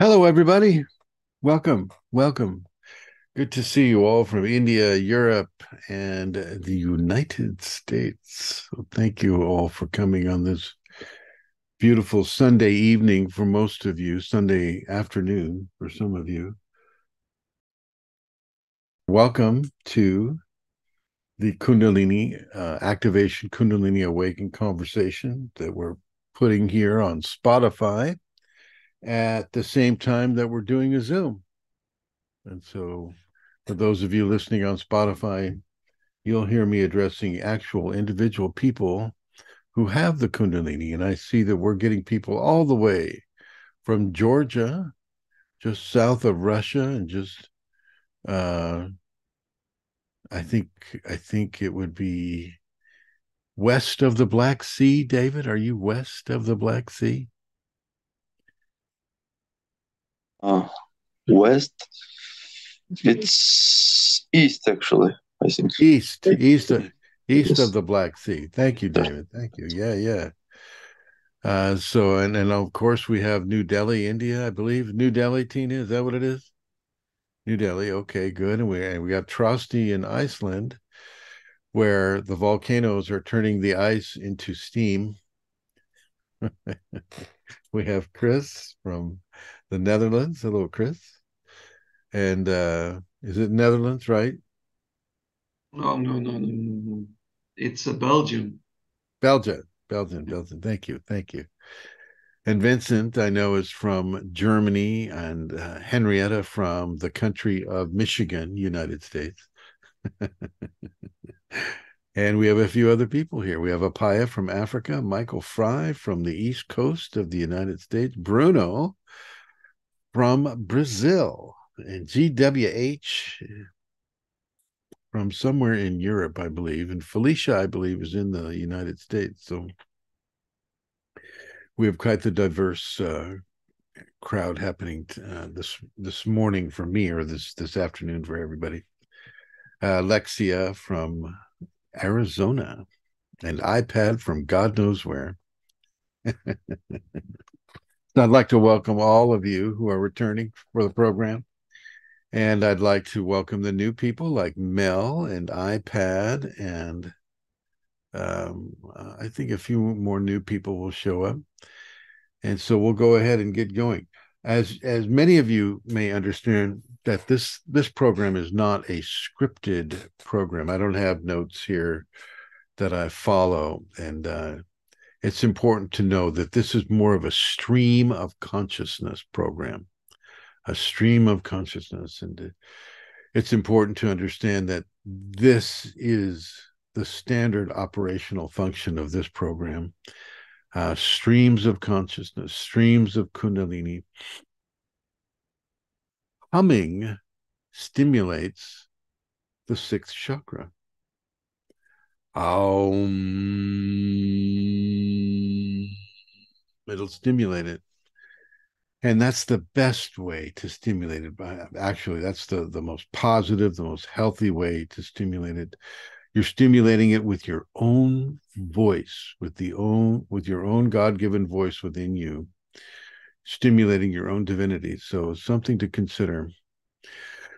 Hello, everybody. Welcome. Welcome. Good to see you all from India, Europe, and the United States. So thank you all for coming on this beautiful Sunday evening for most of you, Sunday afternoon for some of you. Welcome to the Kundalini uh, Activation Kundalini Awaken conversation that we're putting here on Spotify at the same time that we're doing a Zoom. And so, for those of you listening on Spotify, you'll hear me addressing actual individual people who have the Kundalini. And I see that we're getting people all the way from Georgia, just south of Russia, and just, uh, I think, I think it would be west of the Black Sea. David, are you west of the Black Sea? Uh, west. It's east, actually. I think east, east, of, east yes. of the Black Sea. Thank you, David. Thank you. Yeah, yeah. Uh, so, and and of course we have New Delhi, India, I believe. New Delhi, Tina, is that what it is? New Delhi. Okay, good. And we and we got Trasti in Iceland, where the volcanoes are turning the ice into steam. we have Chris from the Netherlands. Hello, Chris. And uh, is it Netherlands, right? No, no, no, no, no, no. It's a Belgium. Belgium, Belgium, Belgium. Thank you, thank you. And Vincent, I know, is from Germany, and uh, Henrietta from the country of Michigan, United States. and we have a few other people here. We have Apaya from Africa, Michael Fry from the East Coast of the United States, Bruno from Brazil, and GWH from somewhere in Europe, I believe, and Felicia, I believe, is in the United States. So we have quite the diverse uh, crowd happening uh, this this morning for me, or this this afternoon for everybody. Uh, from Arizona, and iPad from God knows where. I'd like to welcome all of you who are returning for the program. And I'd like to welcome the new people like Mel and iPad. And um, I think a few more new people will show up. And so we'll go ahead and get going. As as many of you may understand that this this program is not a scripted program. I don't have notes here that I follow. And uh, it's important to know that this is more of a stream of consciousness program, a stream of consciousness. And it's important to understand that this is the standard operational function of this program. Uh, streams of consciousness, streams of Kundalini. Humming stimulates the sixth chakra. Um, it'll stimulate it. And that's the best way to stimulate it. Actually, that's the, the most positive, the most healthy way to stimulate it. You're stimulating it with your own voice, with the own with your own God-given voice within you, stimulating your own divinity. So something to consider.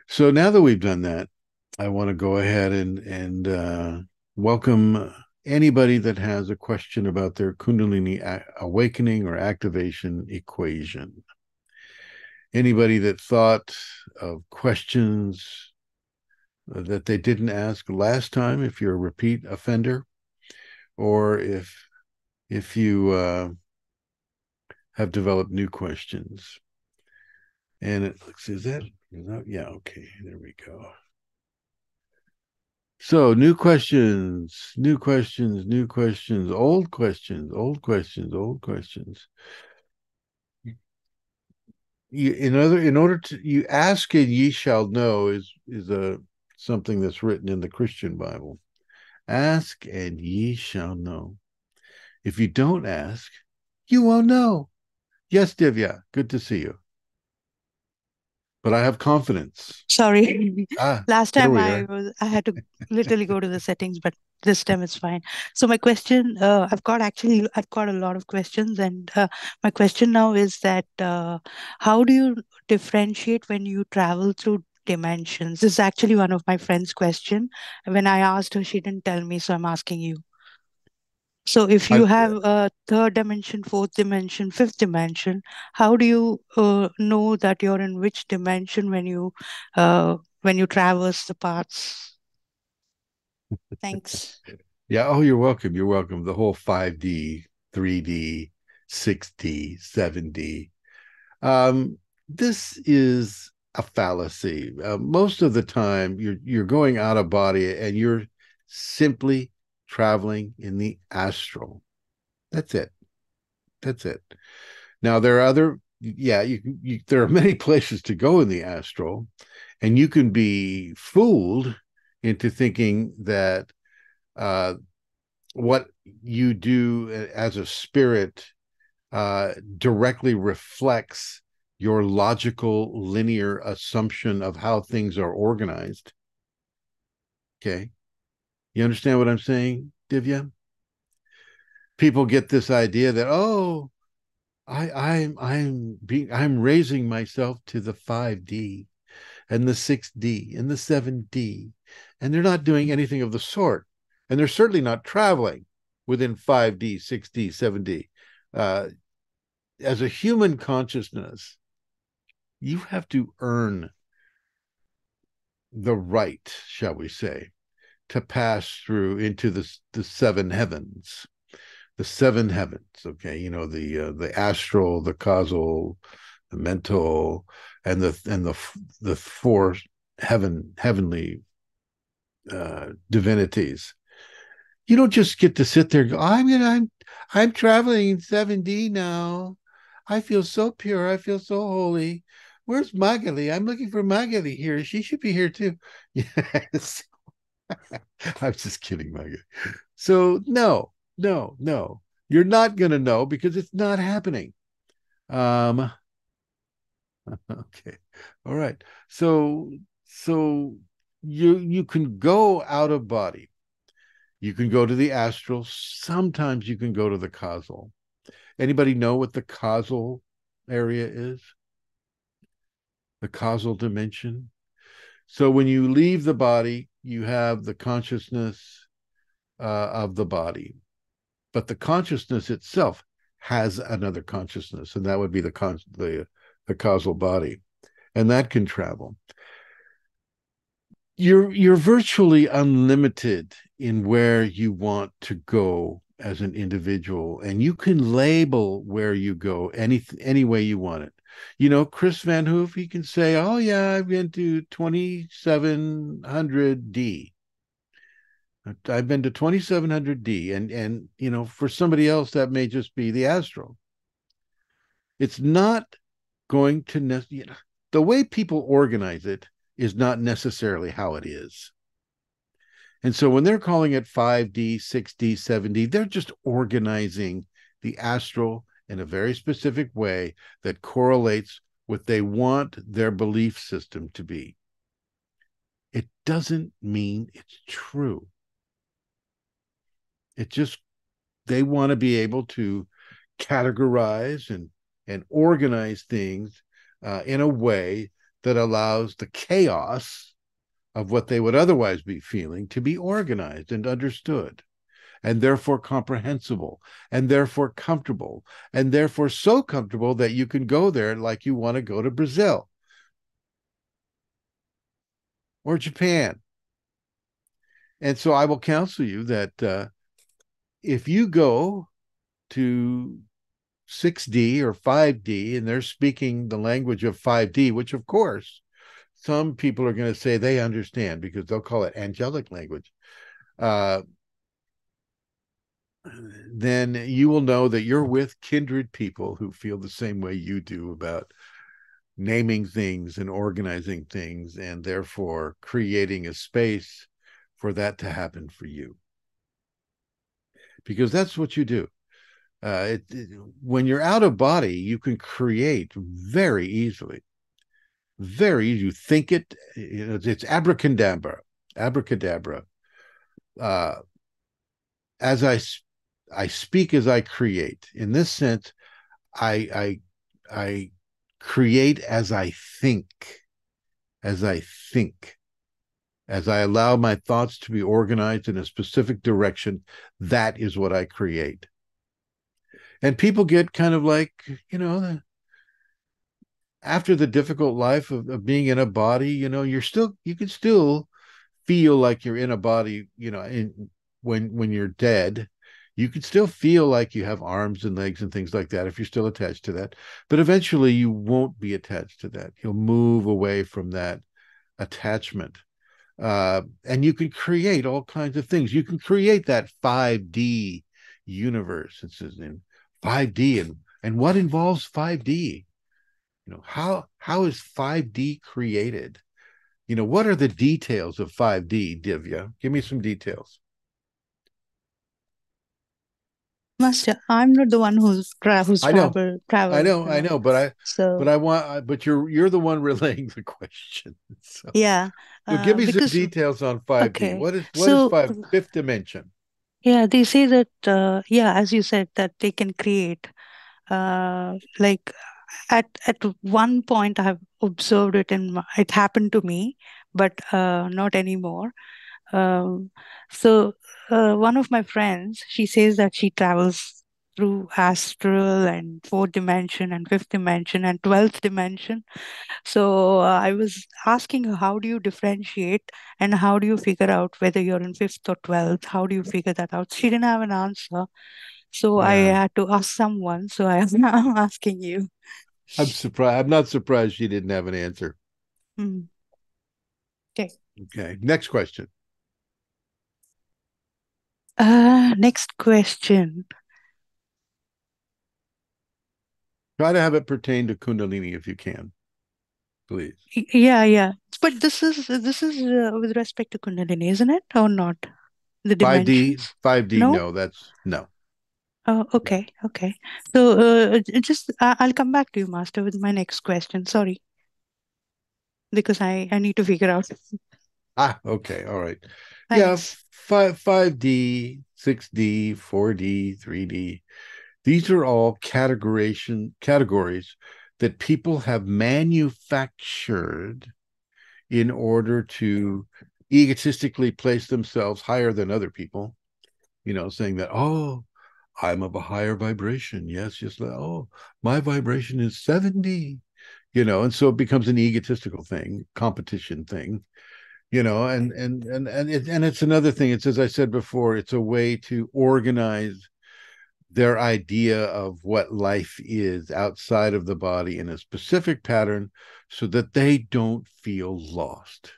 So now that we've done that, I want to go ahead and and uh, welcome anybody that has a question about their Kundalini awakening or activation equation. Anybody that thought of questions that they didn't ask last time, if you're a repeat offender, or if if you uh, have developed new questions. And it looks, is that, is that, yeah, okay, there we go. So, new questions, new questions, new questions, old questions, old questions, old questions. You, in other, in order to you ask and ye shall know is is a something that's written in the Christian Bible. Ask and ye shall know. If you don't ask, you won't know. Yes, Divya, good to see you but I have confidence. Sorry. Ah, Last time I was I had to literally go to the settings, but this time it's fine. So my question, uh, I've got actually, I've got a lot of questions, and uh, my question now is that uh, how do you differentiate when you travel through dimensions? This is actually one of my friend's question. When I asked her, she didn't tell me, so I'm asking you. So if you I- have a third dimension, fourth dimension, fifth dimension, how do you uh, know that you're in which dimension when you uh, when you traverse the paths? Thanks. Yeah. Oh, you're welcome. You're welcome. The whole 5D, 3D, 6D, 7D. Um, this is a fallacy. Uh, most of the time, you're you're going out of body and you're simply traveling in the astral. That's it. That's it. Now there are other, yeah, you, you there are many places to go in the astral, and you can be fooled into thinking that uh, what you do as a spirit uh, directly reflects your logical linear assumption of how things are organized. Okay. You understand what I'm saying, Divya? People get this idea that, oh, I, I'm I'm being I'm raising myself to the 5D and the 6D and the 7D. And they're not doing anything of the sort. And they're certainly not traveling within 5D, 6D, 7D. Uh, as a human consciousness, you have to earn the right, shall we say, to pass through into the, the seven heavens. The seven heavens, okay, you know the uh, the astral, the causal, the mental, and the and the the four heaven heavenly uh, divinities. You don't just get to sit there. Go, I'm gonna, I'm I'm traveling in 7D now. I feel so pure. I feel so holy. Where's Magali? I'm looking for Magali here. She should be here too. Yes. I'm just kidding, Magali. So no, no, no. You're not gonna know because it's not happening. Um okay. All right. So so you you can go out of body. You can go to the astral. Sometimes you can go to the causal. Anybody know what the causal area is? The causal dimension. So when you leave the body, you have the consciousness uh, of the body, but the consciousness itself has another consciousness, and that would be the con- the the causal body, and that can travel. You're you're virtually unlimited in where you want to go as an individual, and you can label where you go any any way you want it. You know, Chris Van Hoof, he can say, "Oh yeah, I've been to 2700D." I've been to 2700D, and and you know, for somebody else that may just be the astral. It's not going to ne- you know, the way people organize it is not necessarily how it is. And so when they're calling it 5D, 6D, 7D, they're just organizing the astral in a very specific way that correlates what they want their belief system to be. It doesn't mean it's true. It just, they want to be able to categorize and, and organize things uh, in a way that allows the chaos of what they would otherwise be feeling to be organized and understood and therefore comprehensible and therefore comfortable and therefore so comfortable that you can go there like you want to go to Brazil or Japan. And so I will counsel you that uh, if you go to 6D or 5D and they're speaking the language of 5D, which of course some people are going to say they understand because they'll call it angelic language. Uh, then you will know that you're with kindred people who feel the same way you do about naming things and organizing things, and therefore creating a space for that to happen for you. Because that's what you do. Uh, it, it, when you're out of body, you can create very easily. Very easy. You think it, it's abracadabra, abracadabra. Uh, as I I speak as I create. In this sense, I I I create as I think, as I think, as I allow my thoughts to be organized in a specific direction. That is what I create. And people get kind of like, you know, after the difficult life of, of being in a body, you know, you're still, you can still feel like you're in a body, you know, in, when when you're dead you can still feel like you have arms and legs and things like that if you're still attached to that but eventually you won't be attached to that. You'll move away from that attachment. Uh, and you can create all kinds of things. You can create that 5d universe. It's in 5d and and what involves 5d you know how how is 5d created? You know what are the details of 5d divya? Give me some details Master, I'm not the one who's tra- who's I know. travel travel. I know, I know, but I So but I want but you're you're the one relaying the question. So, yeah, so give uh, me because some details on 5D. okay, What is what is so five fifth dimension? yeah, they say that uh, yeah, as you said, that they can create. Uh, like at at one point, I have observed it, and it happened to me, but uh, not anymore. Um, so uh, one of my friends, she says that she travels through astral and fourth dimension and fifth dimension and 12th dimension. So uh, I was asking her, how do you differentiate and how do you figure out whether you're in fifth or 12th? How do you figure that out? She didn't have an answer. So I had to ask someone. So I am now asking you. I'm surprised. I'm not surprised she didn't have an answer. Mm. Okay. Okay. Next question. Uh, next question. Try to have it pertain to Kundalini if you can, please. Yeah, yeah. But this is this is uh, with respect to Kundalini, isn't it? Or not? The 5D, 5D, No? no, that's no. Oh, okay, okay. So uh, just I I'll come back to you, Master, with my next question. Sorry, because I I need to figure out. Ah, okay, all right. Yeah, five 5D, 6D, 4D, 3D. These are all categorization categories that people have manufactured in order to egotistically place themselves higher than other people, you know, saying that, oh, I'm of a higher vibration. Yes, yes. Oh, my vibration is 70, you know, and so it becomes an egotistical thing, competition thing, you know, and and and and it, and it's another thing. It's as I said before, it's a way to organize their idea of what life is outside of the body in a specific pattern so that they don't feel lost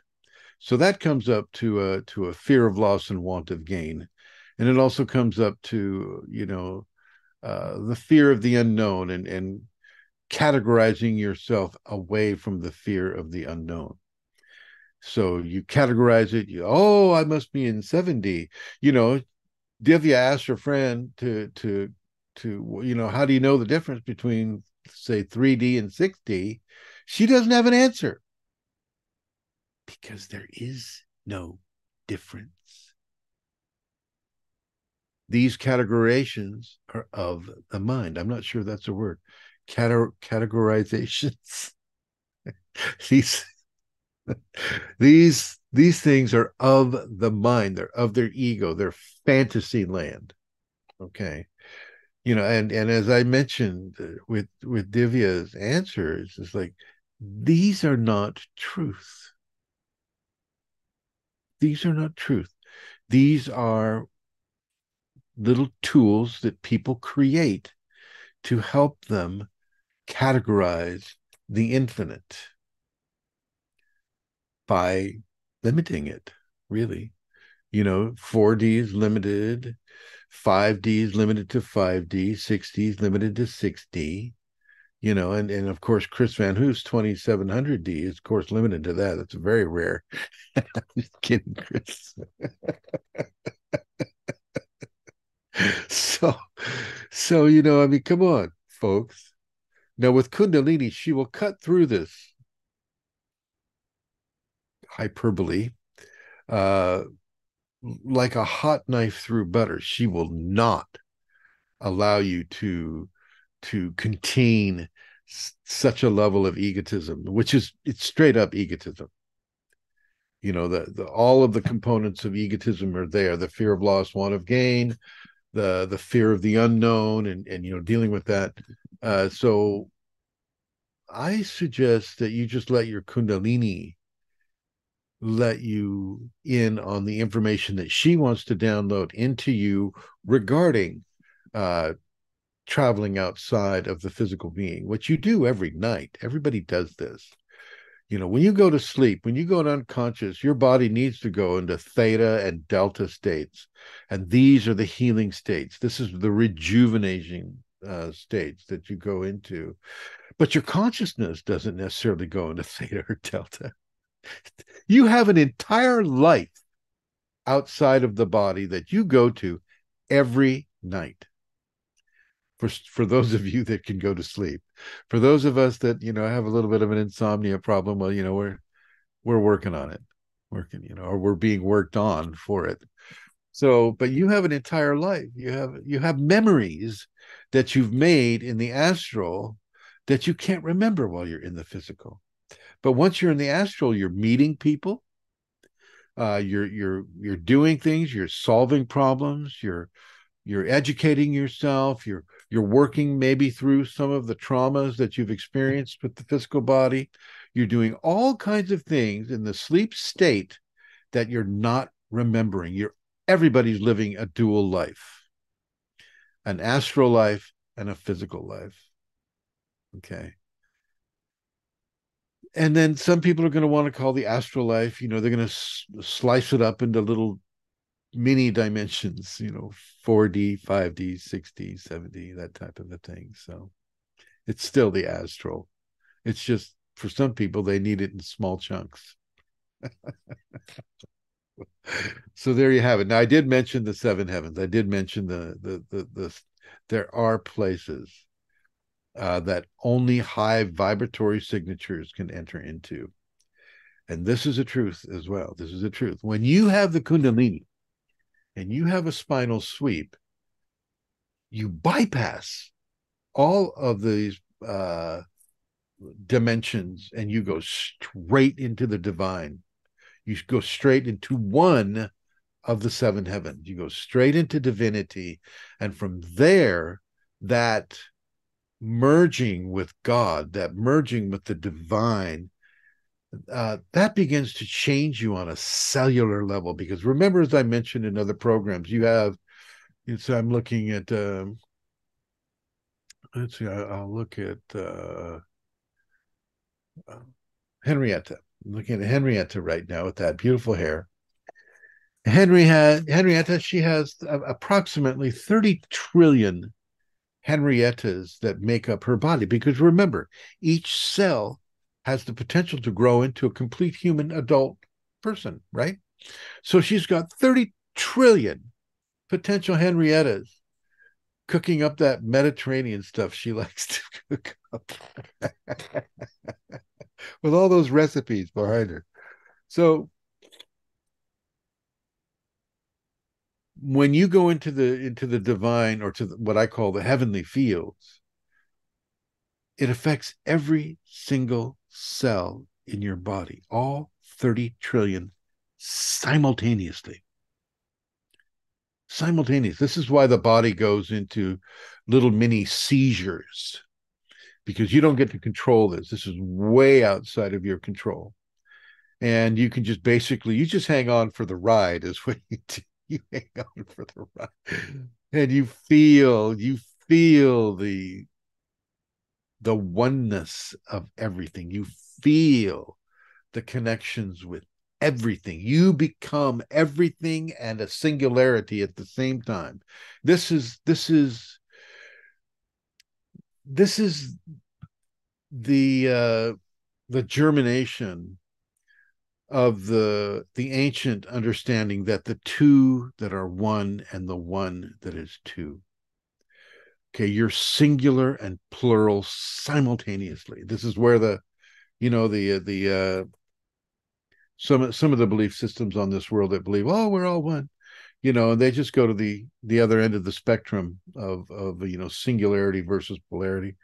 so that comes up to a to a fear of loss and want of gain and it also comes up to you know uh, the fear of the unknown and and categorizing yourself away from the fear of the unknown so you categorize it you oh i must be in 7d you know Divya asked her friend to to to you know how do you know the difference between say 3D and 6D? She doesn't have an answer because there is no difference. These categorizations are of the mind. I'm not sure that's a word. Cate- categorizations. these these these things are of the mind. They're of their ego. They're fantasy land. Okay. You know and and as i mentioned uh, with with divya's answers it's like these are not truth these are not truth. These are little tools that people create to help them categorize the infinite by limiting it, really. You know, 4D is limited, 5D is limited to 5D, 6D is limited to 6D, you know, and, and of course, Chris Van Hoof's 2700D is, of course, limited to that. That's very rare. I'm just kidding, Chris. so, so, you know, I mean, come on, folks. Now, with Kundalini, she will cut through this hyperbole uh, like a hot knife through butter. She will not allow you to to contain such a level of egotism, which is it's straight up egotism. You know, the, the all of the components of egotism are there: the fear of loss, want of gain, the the fear of the unknown, and and you know dealing with that. Uh, so, I suggest that you just let your Kundalini let you in on the information that she wants to download into you regarding uh, traveling outside of the physical being, which you do every night. Everybody does this. You know, when you go to sleep, when you go to unconscious, your body needs to go into theta and delta states. And these are the healing states. This is the rejuvenating uh, states that you go into. But your consciousness doesn't necessarily go into theta or delta. You have an entire life outside of the body that you go to every night. For for those of you that can go to sleep. For those of us that you know have a little bit of an insomnia problem well you know we're we're working on it. Working you know or we're being worked on for it. So but you have an entire life. You have you have memories that you've made in the astral that you can't remember while you're in the physical but once you're in the astral you're meeting people. Uh, you're you're you're doing things you're solving problems you're you're educating yourself you're you're working maybe through some of the traumas that you've experienced with the physical body. You're doing all kinds of things in the sleep state that you're not remembering. You're everybody's living a dual life an astral life and a physical life. Okay and then some people are going to want to call the astral life you know they're going to s- slice it up into little mini dimensions, you know, 4D, 5D, 6D, 7D, that type of a thing. So it's still the astral. It's just for some people, they need it in small chunks. so there you have it. Now I did mention the seven heavens. I did mention the the the, the there are places uh, that only high vibratory signatures can enter into. And this is a truth as well. This is a truth. When you have the Kundalini, and you have a spinal sweep, you bypass all of these uh, dimensions and you go straight into the divine. You go straight into one of the seven heavens. You go straight into divinity. And from there, that merging with God, that merging with the divine, uh, that begins to change you on a cellular level. Because remember as i mentioned in other programs you have so i'm looking at um, let's see I, will look at uh, uh, henrietta. I'm looking at henrietta right now with that beautiful hair. Henry had henrietta she has approximately 30 trillion henriettas that make up her body because remember each cell has the potential to grow into a complete human adult person, right? So she's got 30 trillion potential Henriettas cooking up that Mediterranean stuff she likes to cook up with all those recipes behind her. So when you go into the into the divine or to the, what I call the heavenly fields, it affects every single cell in your body, all 30 trillion simultaneously. Simultaneous. This is why the body goes into little mini seizures because you don't get to control this. This is way outside of your control. And you can just basically, you just hang on for the ride, is what you do. You hang on for the ride. And you feel, you feel the the oneness of everything. You feel the connections with everything. You become everything and a singularity at the same time. This is this is this is the uh the germination of the the ancient understanding that the two that are one and the one that is two okay you're singular and plural simultaneously this is where the you know the the uh some some of the belief systems on this world that believe, oh, we're all one, you know, and they just go to the the other end of the spectrum of of you know singularity versus polarity.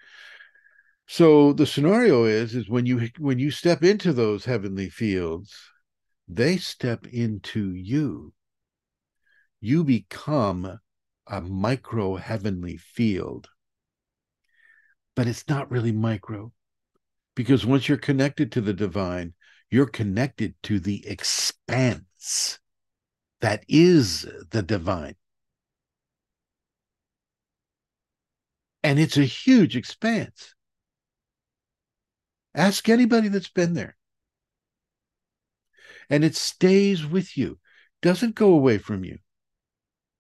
So the scenario is is when you when you step into those heavenly fields, they step into you. You become a micro heavenly field. But it's not really micro because once you're connected to the divine, you're connected to the expanse that is the divine. And it's a huge expanse. Ask anybody that's been there. And it stays with you, doesn't go away from you.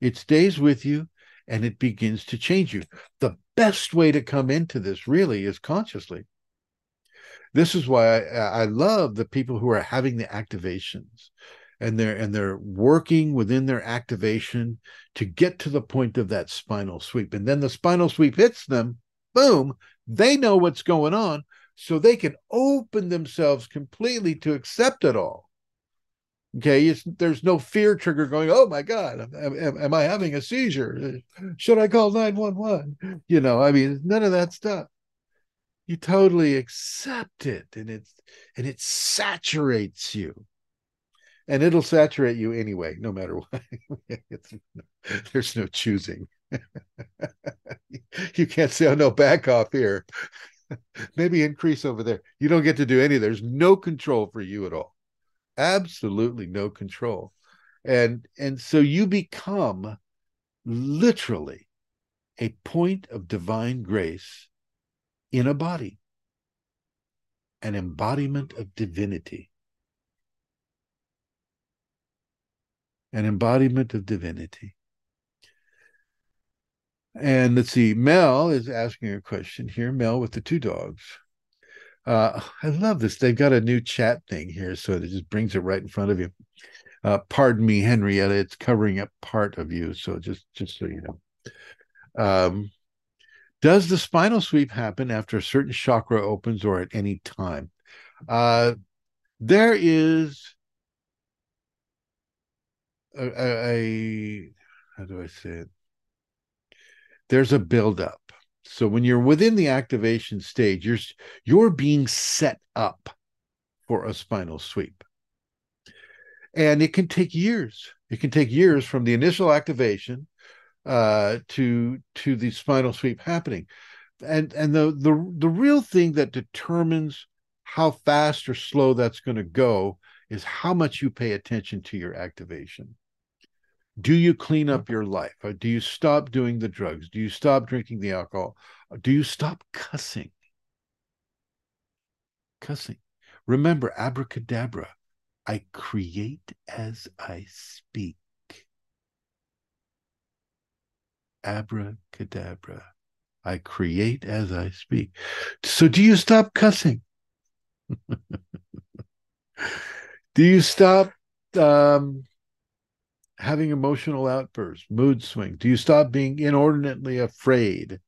It stays with you and it begins to change you. The best way to come into this really is consciously. This is why I, I love the people who are having the activations and they're and they're working within their activation to get to the point of that spinal sweep. And then the spinal sweep hits them, boom, they know what's going on, so they can open themselves completely to accept it all. Okay, it's, there's no fear trigger going. Oh my God, am, am, am I having a seizure? Should I call nine one one? You know, I mean, none of that stuff. You totally accept it, and it's and it saturates you, and it'll saturate you anyway, no matter what. there's no choosing. you can't say, "Oh no, back off here." Maybe increase over there. You don't get to do any. There's no control for you at all absolutely no control and and so you become literally a point of divine grace in a body an embodiment of divinity an embodiment of divinity and let's see mel is asking a question here mel with the two dogs uh, I love this. They've got a new chat thing here, so it just brings it right in front of you. Uh, pardon me, Henrietta. It's covering up part of you, so just just so you know. Um, does the spinal sweep happen after a certain chakra opens or at any time? Uh, there is a, a, a how do I say it? There's a buildup so when you're within the activation stage, you're you're being set up for a spinal sweep. And it can take years. It can take years from the initial activation uh, to to the spinal sweep happening. And and the the the real thing that determines how fast or slow that's going to go is how much you pay attention to your activation do you clean up mm. your life? Or do you stop doing the drugs? Do you stop drinking the alcohol? Uh, do you stop cussing? Cussing. Remember abracadabra i create as i speak. Abracadabra i create as i speak. So do you stop cussing? Do you stop um having emotional outbursts, mood swings? Do you stop being inordinately afraid?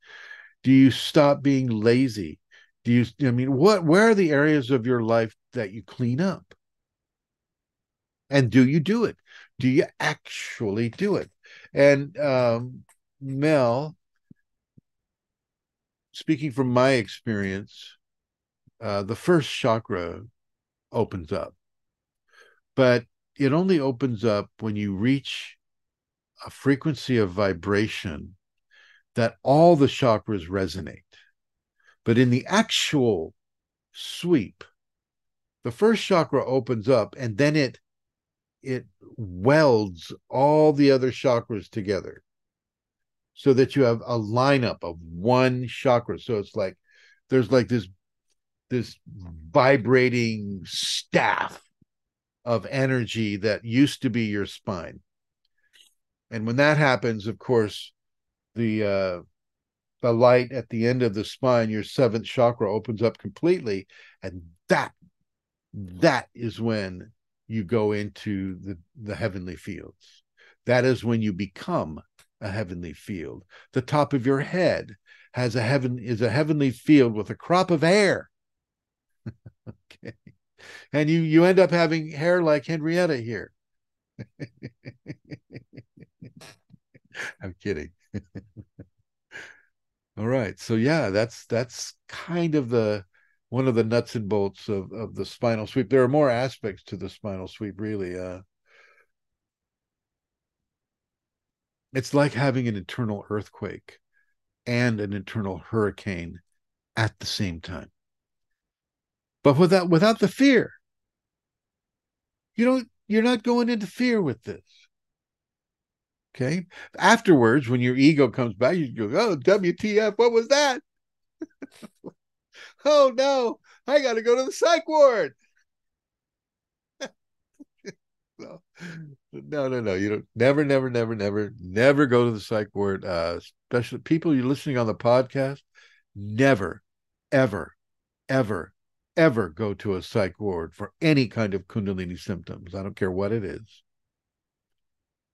Do you stop being lazy? Do you, I mean, what, where are the areas of your life that you clean up? And do you do it? Do you actually do it? And um, Mel, speaking from my experience, uh, the first chakra opens up, but it only opens up when you reach a frequency of vibration that all the chakras resonate. But in the actual sweep, the first chakra opens up and then it it welds all the other chakras together so that you have a lineup of one chakra so it's like there's like this this vibrating staff of energy that used to be your spine. And when that happens, of course, the uh, the light at the end of the spine, your seventh chakra, opens up completely, and that that is when you go into the the heavenly fields. That is when you become a heavenly field. The top of your head has a heaven is a heavenly field with a crop of hair. okay and you you end up having hair like Henrietta here. I'm kidding. All right. So yeah, that's that's kind of the one of the nuts and bolts of, of the spinal sweep. There are more aspects to the spinal sweep, really. Uh, it's like having an internal earthquake and an internal hurricane at the same time. But without without the fear. You don't you're not going into fear with this. Okay. Afterwards, when your ego comes back, you go, oh, WTF, what was that? oh no, I gotta go to the psych ward. no, no, no. You don't never, never, never, never, never go to the psych ward. Uh, especially people you're listening on the podcast, never, ever, ever, ever go to a psych ward for any kind of Kundalini symptoms. I don't care what it is.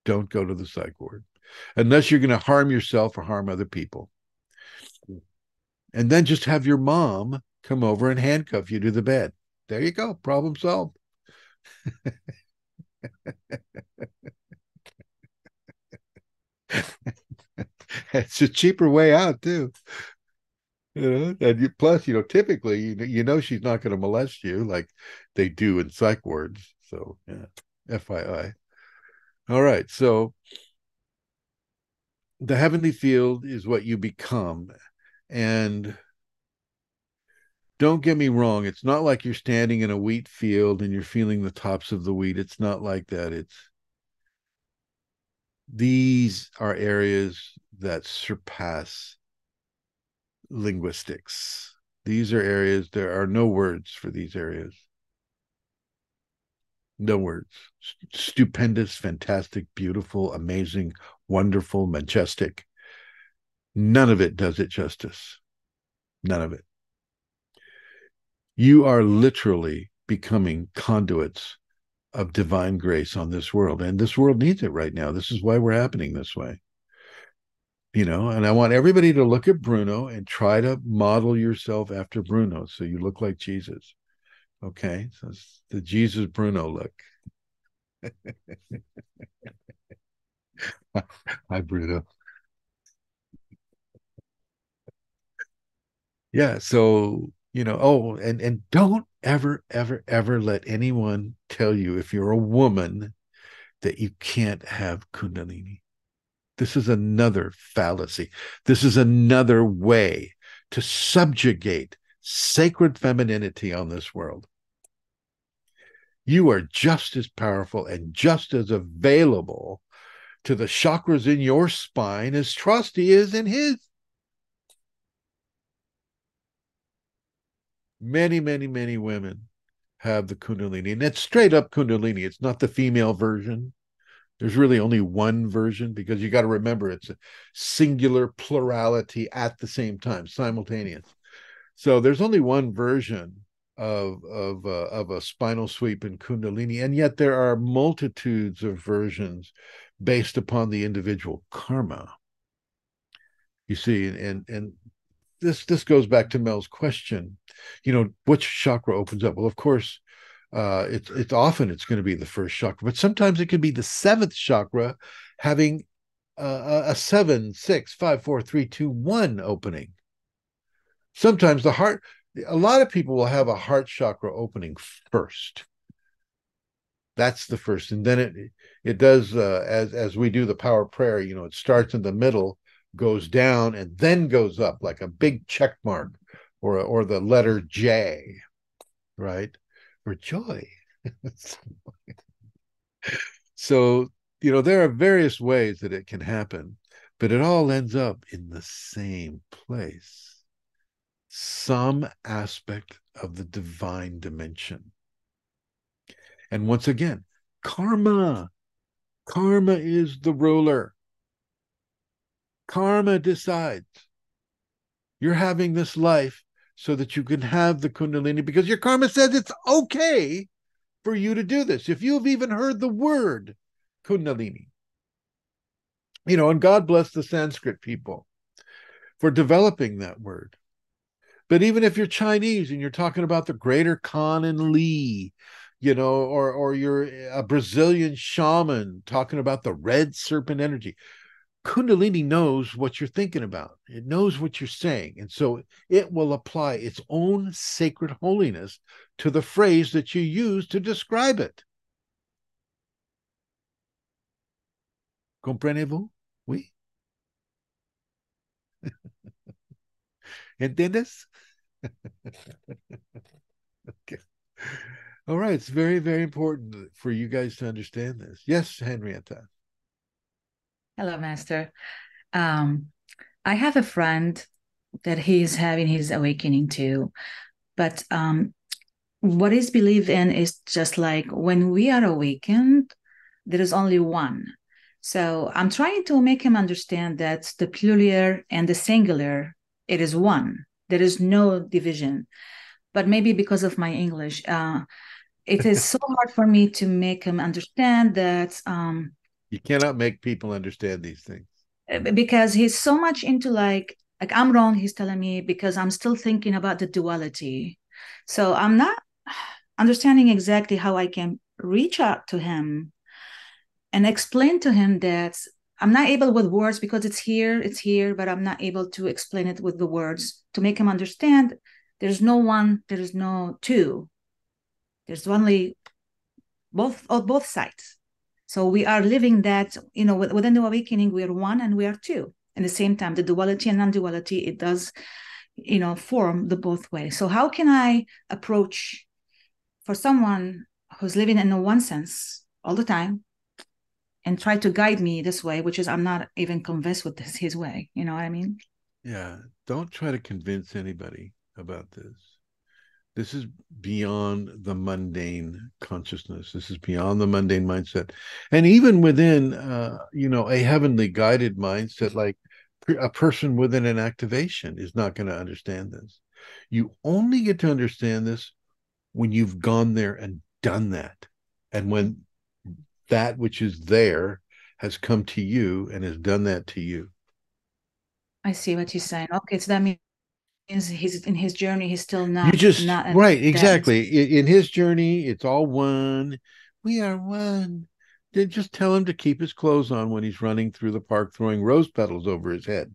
Don't go to the psych ward unless you're going to harm yourself or harm other people. Hmm. And then just have your mom come over and handcuff you to the bed. There you go. Problem solved. it's a cheaper way out too you know and you, plus you know typically you know, she's not going to molest you like they do in psych wards so yeah fyi all right so the heavenly field is what you become and don't get me wrong it's not like you're standing in a wheat field and you're feeling the tops of the wheat it's not like that it's these are areas that surpass linguistics. These are areas, there are no words for these areas. No words. Stupendous, fantastic, beautiful, amazing, wonderful, majestic. None of it does it justice. None of it. You are literally becoming conduits of divine grace on this world. And this world needs it right now. This is why we're happening this way you know and i want everybody to look at bruno and try to model yourself after bruno so you look like jesus. Okay so it's the jesus bruno look. Hi bruno. Yeah so you know oh and and don't ever ever ever let anyone tell you if you're a woman that you can't have kundalini this is another fallacy. This is another way to subjugate sacred femininity on this world. You are just as powerful and just as available to the chakras in your spine as Trusty is in his. Many, many, many women have the Kundalini, and it's straight up Kundalini. It's not the female version. There's really only one version because you got to remember it's a singular plurality at the same time, simultaneous. So there's only one version of of uh, of a spinal sweep in Kundalini, and yet there are multitudes of versions based upon the individual karma. You see, and and this this goes back to Mel's question. You know, which chakra opens up? Well, of course, uh, it's it's often it's going to be the first chakra, but sometimes it can be the seventh chakra having uh, a seven, six, five, four, three, two, one opening. Sometimes the heart, a lot of people will have a heart chakra opening first. That's the first, and then it it does uh, as as we do the power prayer. You know, it starts in the middle, goes down, and then goes up like a big check mark, or or the letter J, right? For joy. so, you know, there are various ways that it can happen, but it all ends up in the same place some aspect of the divine dimension. And once again, karma. Karma is the ruler. Karma decides. You're having this life so that you can have the Kundalini because your karma says it's okay for you to do this. If you've even heard the word Kundalini, you know, and God bless the Sanskrit people for developing that word. But even if you're Chinese and you're talking about the greater Kan and Li, you know, or or you're a Brazilian shaman talking about the red serpent energy, Kundalini knows what you're thinking about. It knows what you're saying. And so it will apply its own sacred holiness to the phrase that you use to describe it. Comprenez-vous? Oui. ¿Entiendes? okay. All right. It's very, very important for you guys to understand this. Yes, Henrietta. Hello, Master. Um, I have a friend that he's having his awakening too, but um, what is believed in is just like when we are awakened, there is only one. So I'm trying to make him understand that the plural and the singular, it is one. There is no division. But maybe because of my English, uh, it is so hard for me to make him understand that. Um, you cannot make people understand these things uh, because he's so much into like like I'm wrong. He's telling me because I'm still thinking about the duality. So I'm not understanding exactly how I can reach out to him and explain to him that I'm not able with words because it's here, it's here, but I'm not able to explain it with the words to make him understand there's no one, there is no two. There's only both on both sides. So we are living that, you know, within the awakening, we are one and we are two. At the same time, the duality and non-duality, it does, you know, form the both ways. So how can I approach for someone who's living in the one sense all the time and try to guide me this way, which is I'm not even convinced with this his way. You know what I mean? Yeah. Don't try to convince anybody about this. This is beyond the mundane consciousness. This is beyond the mundane mindset. And even within uh, you know, a heavenly guided mindset, like a person within an activation is not going to understand this. You only get to understand this when you've gone there and done that. And when that which is there has come to you and has done that to you. I see what you're saying. Okay, so that means he's in his journey. He's still not. You just not right, exactly. In, in his journey, it's all one. We are one. Then just tell him to keep his clothes on when he's running through the park, throwing rose petals over his head.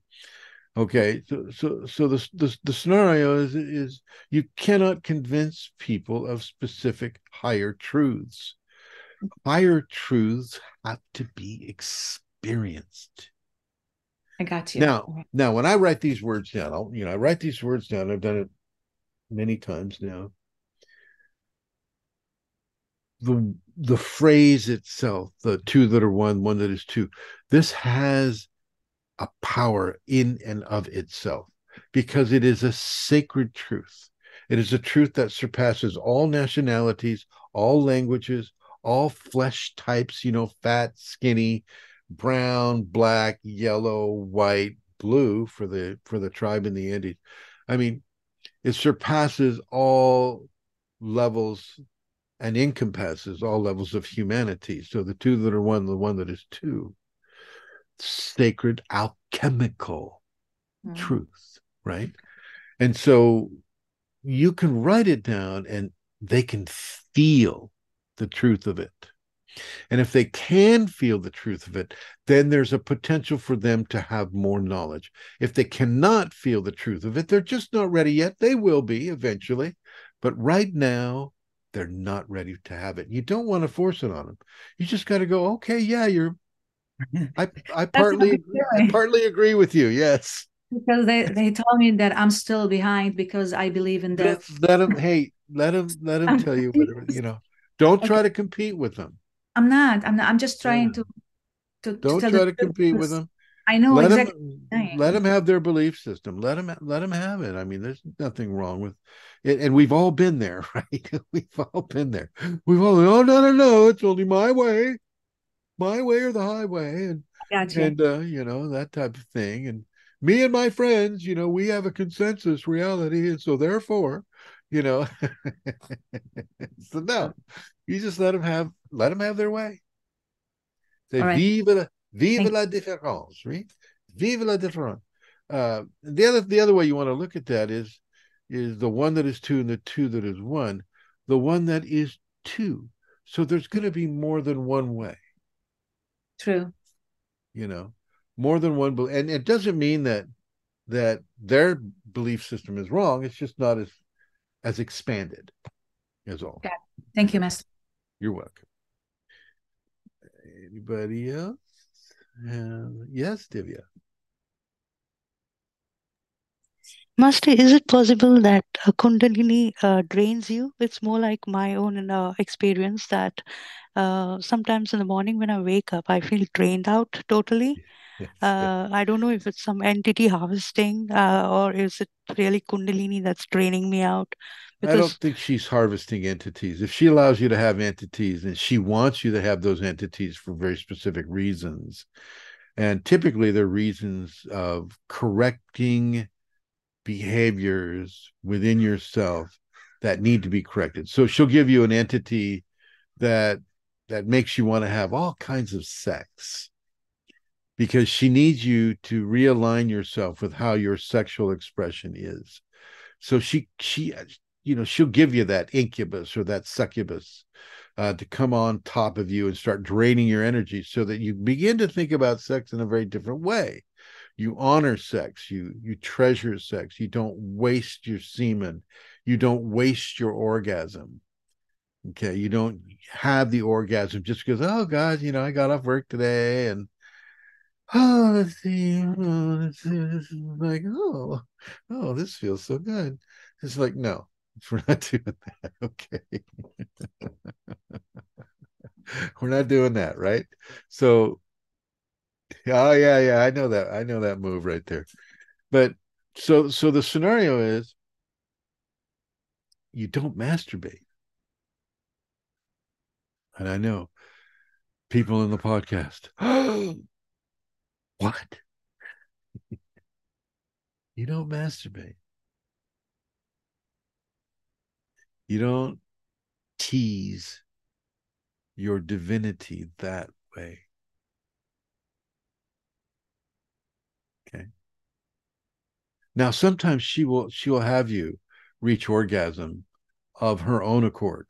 Okay, so so so the the, the scenario is is you cannot convince people of specific higher truths higher truths have to be experienced. I got you. Now, now when I write these words down, I'll, you know, I write these words down. I've done it many times now. The the phrase itself, the two that are one, one that is two, this has a power in and of itself because it is a sacred truth. It is a truth that surpasses all nationalities, all languages, all flesh types, you know, fat, skinny, brown, black, yellow, white, blue for the for the tribe in the Andes. I mean, it surpasses all levels and encompasses all levels of humanity. So the two that are one, the one that is two, sacred alchemical mm. truth, right? And so you can write it down and they can feel the truth of it. And if they can feel the truth of it, then there's a potential for them to have more knowledge. If they cannot feel the truth of it, they're just not ready yet. They will be eventually. But right now, they're not ready to have it. You don't want to force it on them. You just got to go, okay, yeah, you're I I partly I partly agree with you. Yes. Because they they told me that I'm still behind because I believe in that. Let, let them hey, let them let them tell you whatever, you know. Don't try to compete with them. I'm not. I'm not. I'm just trying yeah. to, to. Don't to try to compete with them. I know let exactly. Them, let them have their belief system. Let them let them have it. I mean, there's nothing wrong with it, and we've all been there, right? we've all been there. We've all. Oh no, no, no! It's only my way, my way or the highway, and gotcha. and uh, you know that type of thing. And me and my friends, you know, we have a consensus reality, and so therefore, you know. so no, you just let them have let them have their way. Say right. vive la vive la différence, right? Vive la différence. Uh, the other the other way you want to look at that is is the one that is two and the two that is one, the one that is two. So there's going to be more than one way, True. you know, more than one. And it doesn't mean that that their belief system is wrong. It's just not as as expanded. Is all. Yeah. Thank you, Master. You're welcome. Anybody else? Uh, yes, Divya. Master, is it possible that uh, Kundalini uh, drains you? It's more like my own uh, experience that uh, sometimes in the morning when I wake up, I feel drained out totally. Yes. Uh, I don't know if it's some entity harvesting uh, or is it really Kundalini that's draining me out? I don't think she's harvesting entities. If she allows you to have entities and she wants you to have those entities for very specific reasons, and typically they're reasons of correcting behaviors within yourself that need to be corrected. So she'll give you an entity that that makes you want to have all kinds of sex because she needs you to realign yourself with how your sexual expression is. So she she you know she'll give you that incubus or that succubus uh, to come on top of you and start draining your energy so that you begin to think about sex in a very different way you honor sex you you treasure sex you don't waste your semen you don't waste your orgasm okay you don't have the orgasm just because oh god you know i got off work today and oh let's see. Oh. This is like oh oh this feels so good. It's like no we're not doing that. Okay. We're not doing that right? So oh yeah yeah i know that i know that move right there. But so so the scenario is you don't masturbate. And i know. People in the podcast what? You don't masturbate. You don't tease your divinity that way. Okay. Now sometimes she will she will have you reach orgasm of her own accord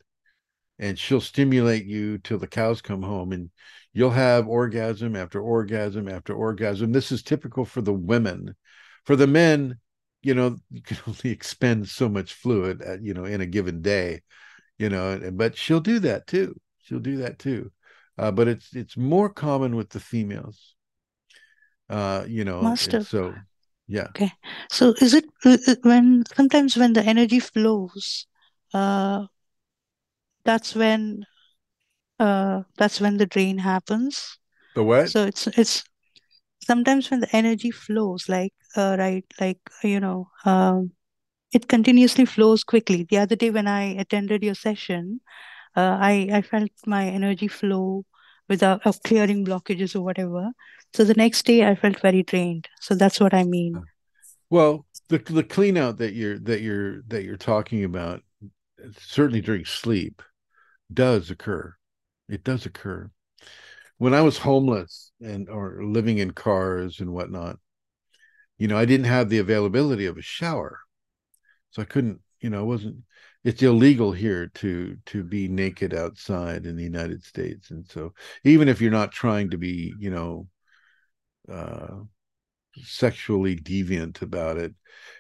and she'll stimulate you till the cows come home and you'll have orgasm after orgasm after orgasm. This is typical for the women. For the men you know you can only expend so much fluid at, you know in a given day you know but she'll do that too. She'll do that too. Uh, but it's it's more common with the females. Uh you know so yeah. Okay. So is it uh, uh, when sometimes when the energy flows, uh, that's when uh, that's when the drain happens. the what So it's it's sometimes when the energy flows, like uh, right, like you know, um, it continuously flows quickly. The other day when I attended your session, uh, I I felt my energy flow without of clearing blockages or whatever. So the next day I felt very drained. So that's what I mean. Well, the the clean out that you're that you're that you're talking about, certainly during sleep, does occur. It does occur. When I was homeless and or living in cars and whatnot, you know, I didn't have the availability of a shower, so I couldn't. You know, it wasn't. It's illegal here to to be naked outside in the United States, and so even if you're not trying to be, you know, uh, sexually deviant about it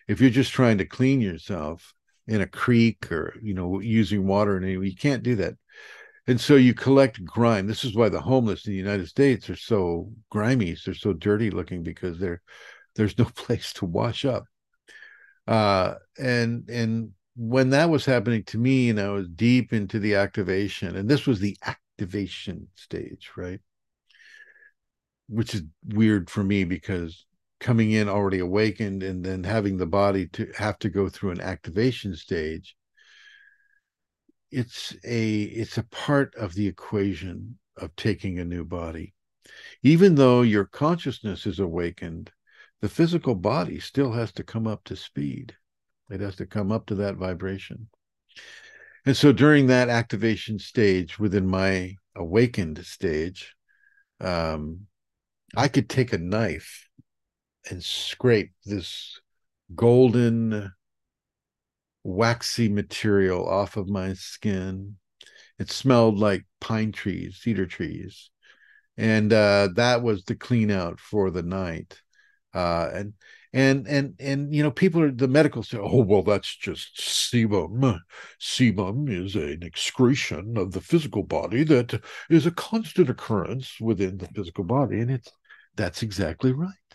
if you're just trying to clean yourself in a creek or you know using water and you can't do that. And so you collect grime. This is why the homeless in the united states are so grimy they're so dirty looking because they're there's no place to wash up. Uh and and when that was happening to me and i was deep into the activation and this was the activation stage right? Which is weird for me because coming in already awakened and then having the body to have to go through an activation stage it's a it's a part of the equation of taking a new body. Even though your consciousness is awakened the physical body still has to come up to speed. It has to come up to that vibration. And so during that activation stage within my awakened stage um i could take a knife and scrape this golden waxy material off of my skin. It smelled like pine trees, cedar trees. And uh, that was the clean out for the night. Uh, and and and and you know people are the medical say oh well that's just sebum sebum is an excretion of the physical body that is a constant occurrence within the physical body and it's that's exactly right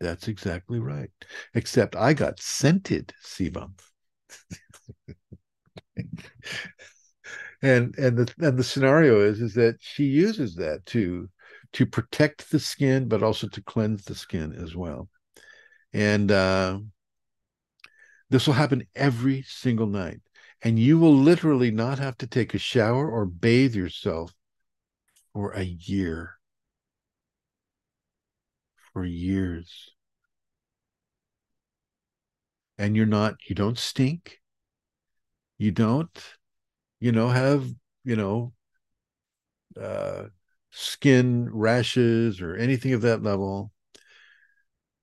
that's exactly right except i got scented sebum and and the and the scenario is is that she uses that to to protect the skin but also to cleanse the skin as well and uh, this will happen every single night. And you will literally not have to take a shower or bathe yourself for a year. For years. And you're not, you don't stink. You don't, you know, have, you know, uh, skin rashes or anything of that level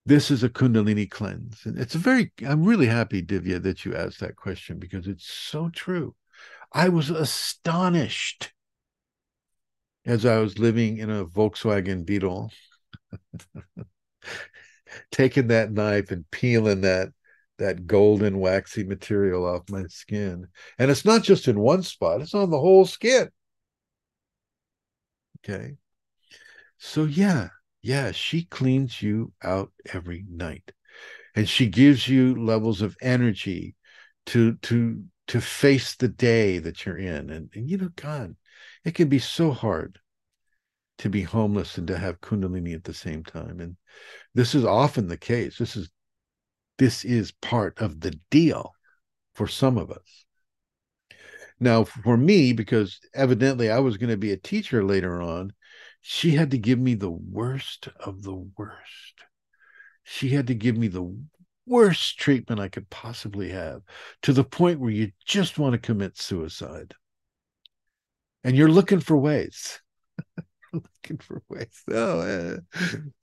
this is a kundalini cleanse and it's a very i'm really happy divya that you asked that question because it's so true i was astonished as i was living in a volkswagen beetle taking that knife and peeling that that golden waxy material off my skin and it's not just in one spot it's on the whole skin okay so yeah yeah, she cleans you out every night. And she gives you levels of energy to to to face the day that you're in. And, and you know, God, it can be so hard to be homeless and to have kundalini at the same time. And this is often the case. This is this is part of the deal for some of us. Now, for me, because evidently I was going to be a teacher later on, she had to give me the worst of the worst. She had to give me the worst treatment I could possibly have to the point where you just want to commit suicide. And you're looking for ways. looking for ways. Oh,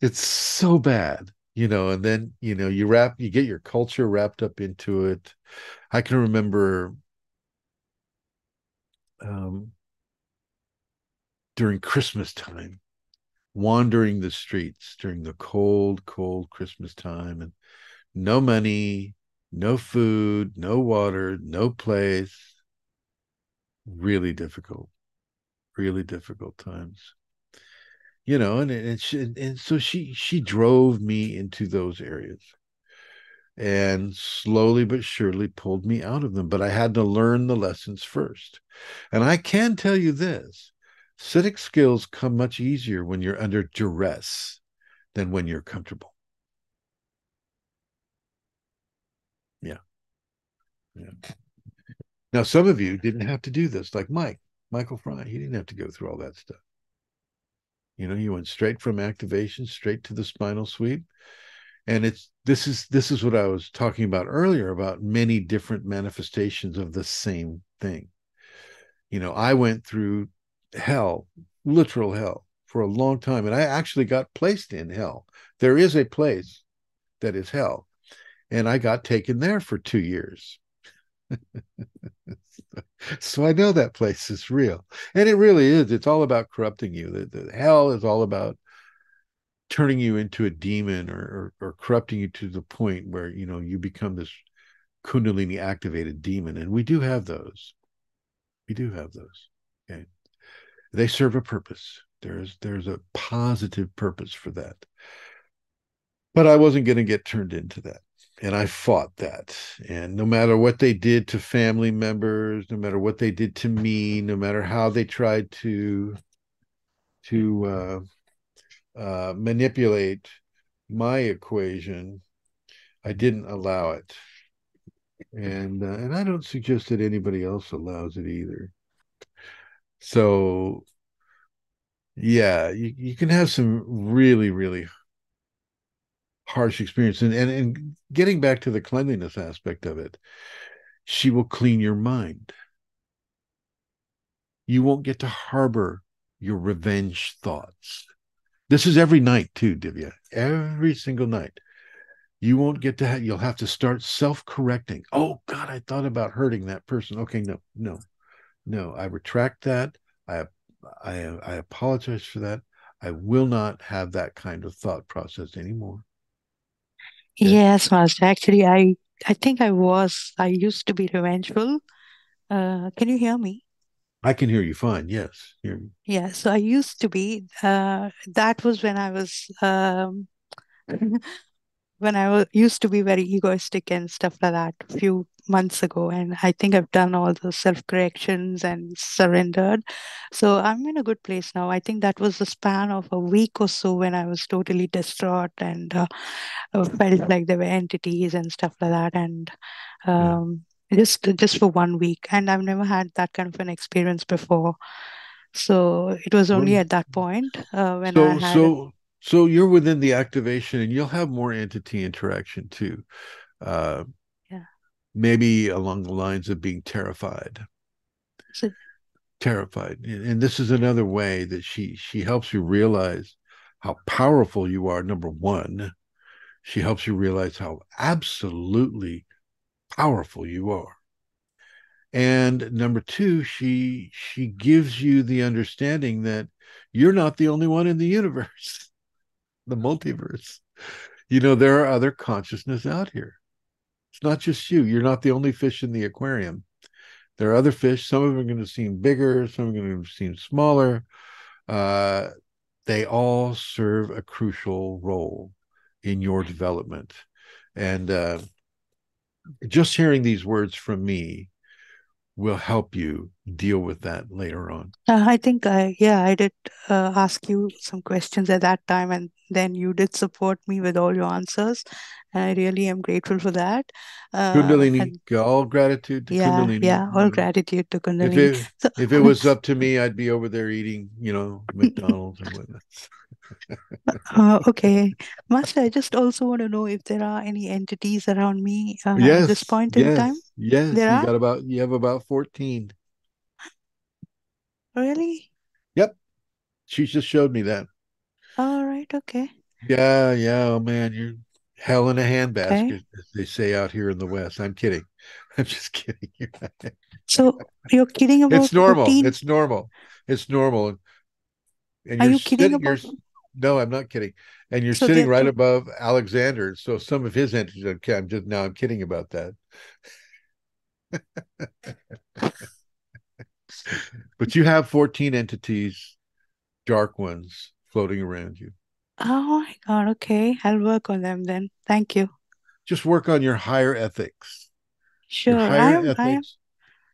it's so bad, you know. And then, you know, you wrap, you get your culture wrapped up into it. I can remember um, during Christmas time, wandering the streets during the cold, cold Christmas time, and no money, no food, no water, no place. Really difficult, really difficult times. You know, and and she, and so she she drove me into those areas and slowly but surely pulled me out of them. But I had to learn the lessons first. And I can tell you this Civic skills come much easier when you're under duress than when you're comfortable. Yeah. Yeah. Now, some of you didn't have to do this, like Mike, Michael Fry. He didn't have to go through all that stuff. You know, you went straight from activation straight to the spinal sweep. And it's this is this is what I was talking about earlier about many different manifestations of the same thing. You know, I went through hell, literal hell, for a long time. And I actually got placed in hell. There is a place that is hell. And I got taken there for two years. so I know that place is real. And it really is. It's all about corrupting you. The, the hell is all about turning you into a demon or, or, or corrupting you to the point where you know you become this kundalini activated demon and we do have those we do have those okay they serve a purpose there's there's a positive purpose for that but i wasn't going to get turned into that and i fought that. And no matter what they did to family members no matter what they did to me no matter how they tried to to uh, uh, manipulate my equation i didn't allow it. And uh, and i don't suggest that anybody else allows it either. So yeah, you, you can have some really, really harsh experience. And, and and getting back to the cleanliness aspect of it, she will clean your mind. You won't get to harbor your revenge thoughts. This is every night too, Divya. Every single night. you won't get to have you'll have to start self-correcting oh god i thought about hurting that person okay no no no i retract that i i i apologize for that i will not have that kind of thought process anymore. Yes, Master. Actually, I I think I was. I used to be revengeful. Uh, can you hear me? i can hear you fine yes hear me. Yeah, so I used to be. Uh, that was when I was um, when I was used to be very egoistic and stuff like that a few months ago. And I think I've done all the self corrections and surrendered. So I'm in a good place now. I think that was the span of a week or so when I was totally distraught and uh, uh, felt like there were entities and stuff like that. And yeah um, just just for one week. And I've never had that kind of an experience before. So it was only at that point uh, when I had so so you're within the activation and you'll have more entity interaction too uh Yeah. maybe along the lines of being terrified. So terrified and and this is another way that she she helps you realize how powerful you are number one. She helps you realize how absolutely powerful you are. And number two she she gives you the understanding that you're not the only one in the universe the multiverse. You know there are other consciousness out here. It's not just you. You're not the only fish in the aquarium. There are other fish. Some of them are going to seem bigger. Some are going to seem smaller. Uh, they all serve a crucial role in your development. And uh, just hearing these words from me will help you deal with that later on Uh, I think I, yeah, I did uh, ask you some questions at that time, and then you did support me with all your answers. And I really am grateful for that. Uh, kundalini and all gratitude to yeah, kundalini yeah, all gratitude to if Kundalini. it So, if it was up to me i'd be over there eating you know mcdonald's and whatnot uh, okay, Master, I just also want to know if there are any entities around me uh, at this yes point in time. yes yes There you are? got about you have about 14 Really? yep she just showed me that All right, okay, yeah yeah oh man you're hell in a okay. handbasket as they say out here in the west i'm kidding i'm just kidding So you're kidding about it's normal 14? it's normal it's normal and Are you're kidding sitting about? No i'm not kidding. And you're So sitting right above alexander. So some of his entities okay i'm just now i'm kidding about that. But you have 14 entities dark ones floating around you. Oh my God, okay. I'll work on them then. Thank you. just work on your higher ethics. Your Sure, I higher am, I am, ethics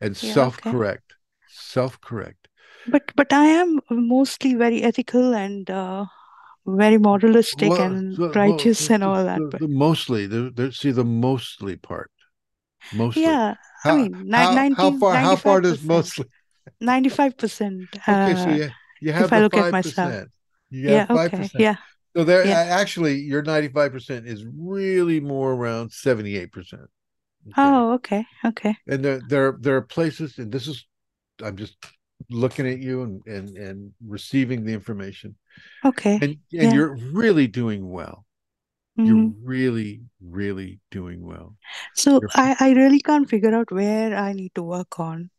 and yeah, self-correct. Self-correct. But but I am mostly very ethical and uh, very moralistic well and mo- righteous the, and all that. the, But the mostly the, the see the mostly part mostly yeah, I mean, how how far how far does 95%, mostly 95%, okay so uh, you you if have I the look at five myself. percent you Yeah, have five okay. Yeah, so there yeah. actually your 95 percent is really more around 78 percent okay Oh, okay, okay. and there there there are places and this is i'm just looking at you and and and receiving the information Okay. and and Yeah. you're really doing well hmm you're really really doing well So you're I, I really can't figure out where I need to work on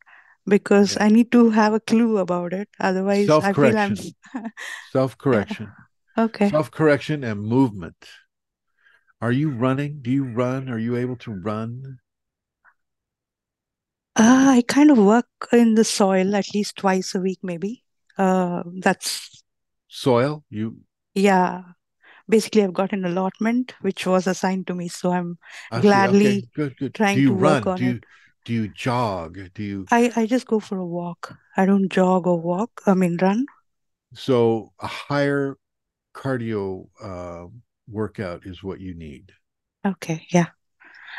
because yeah I need to have a clue about it. Otherwise, I feel I'm. self-correction self-correction Okay. self-correction and movement are you running do you run are you able to run Uh, I kind of work in the soil at least twice a week, maybe. Uh, that's, soil you yeah. Basically, I've got an allotment which was assigned to me, so I'm i see okay gladly good good do trying you to work run on do you it. do you jog do you I, I just go for a walk. I don't jog or walk, I mean, run. so a higher cardio uh, workout is what you need Okay, yeah.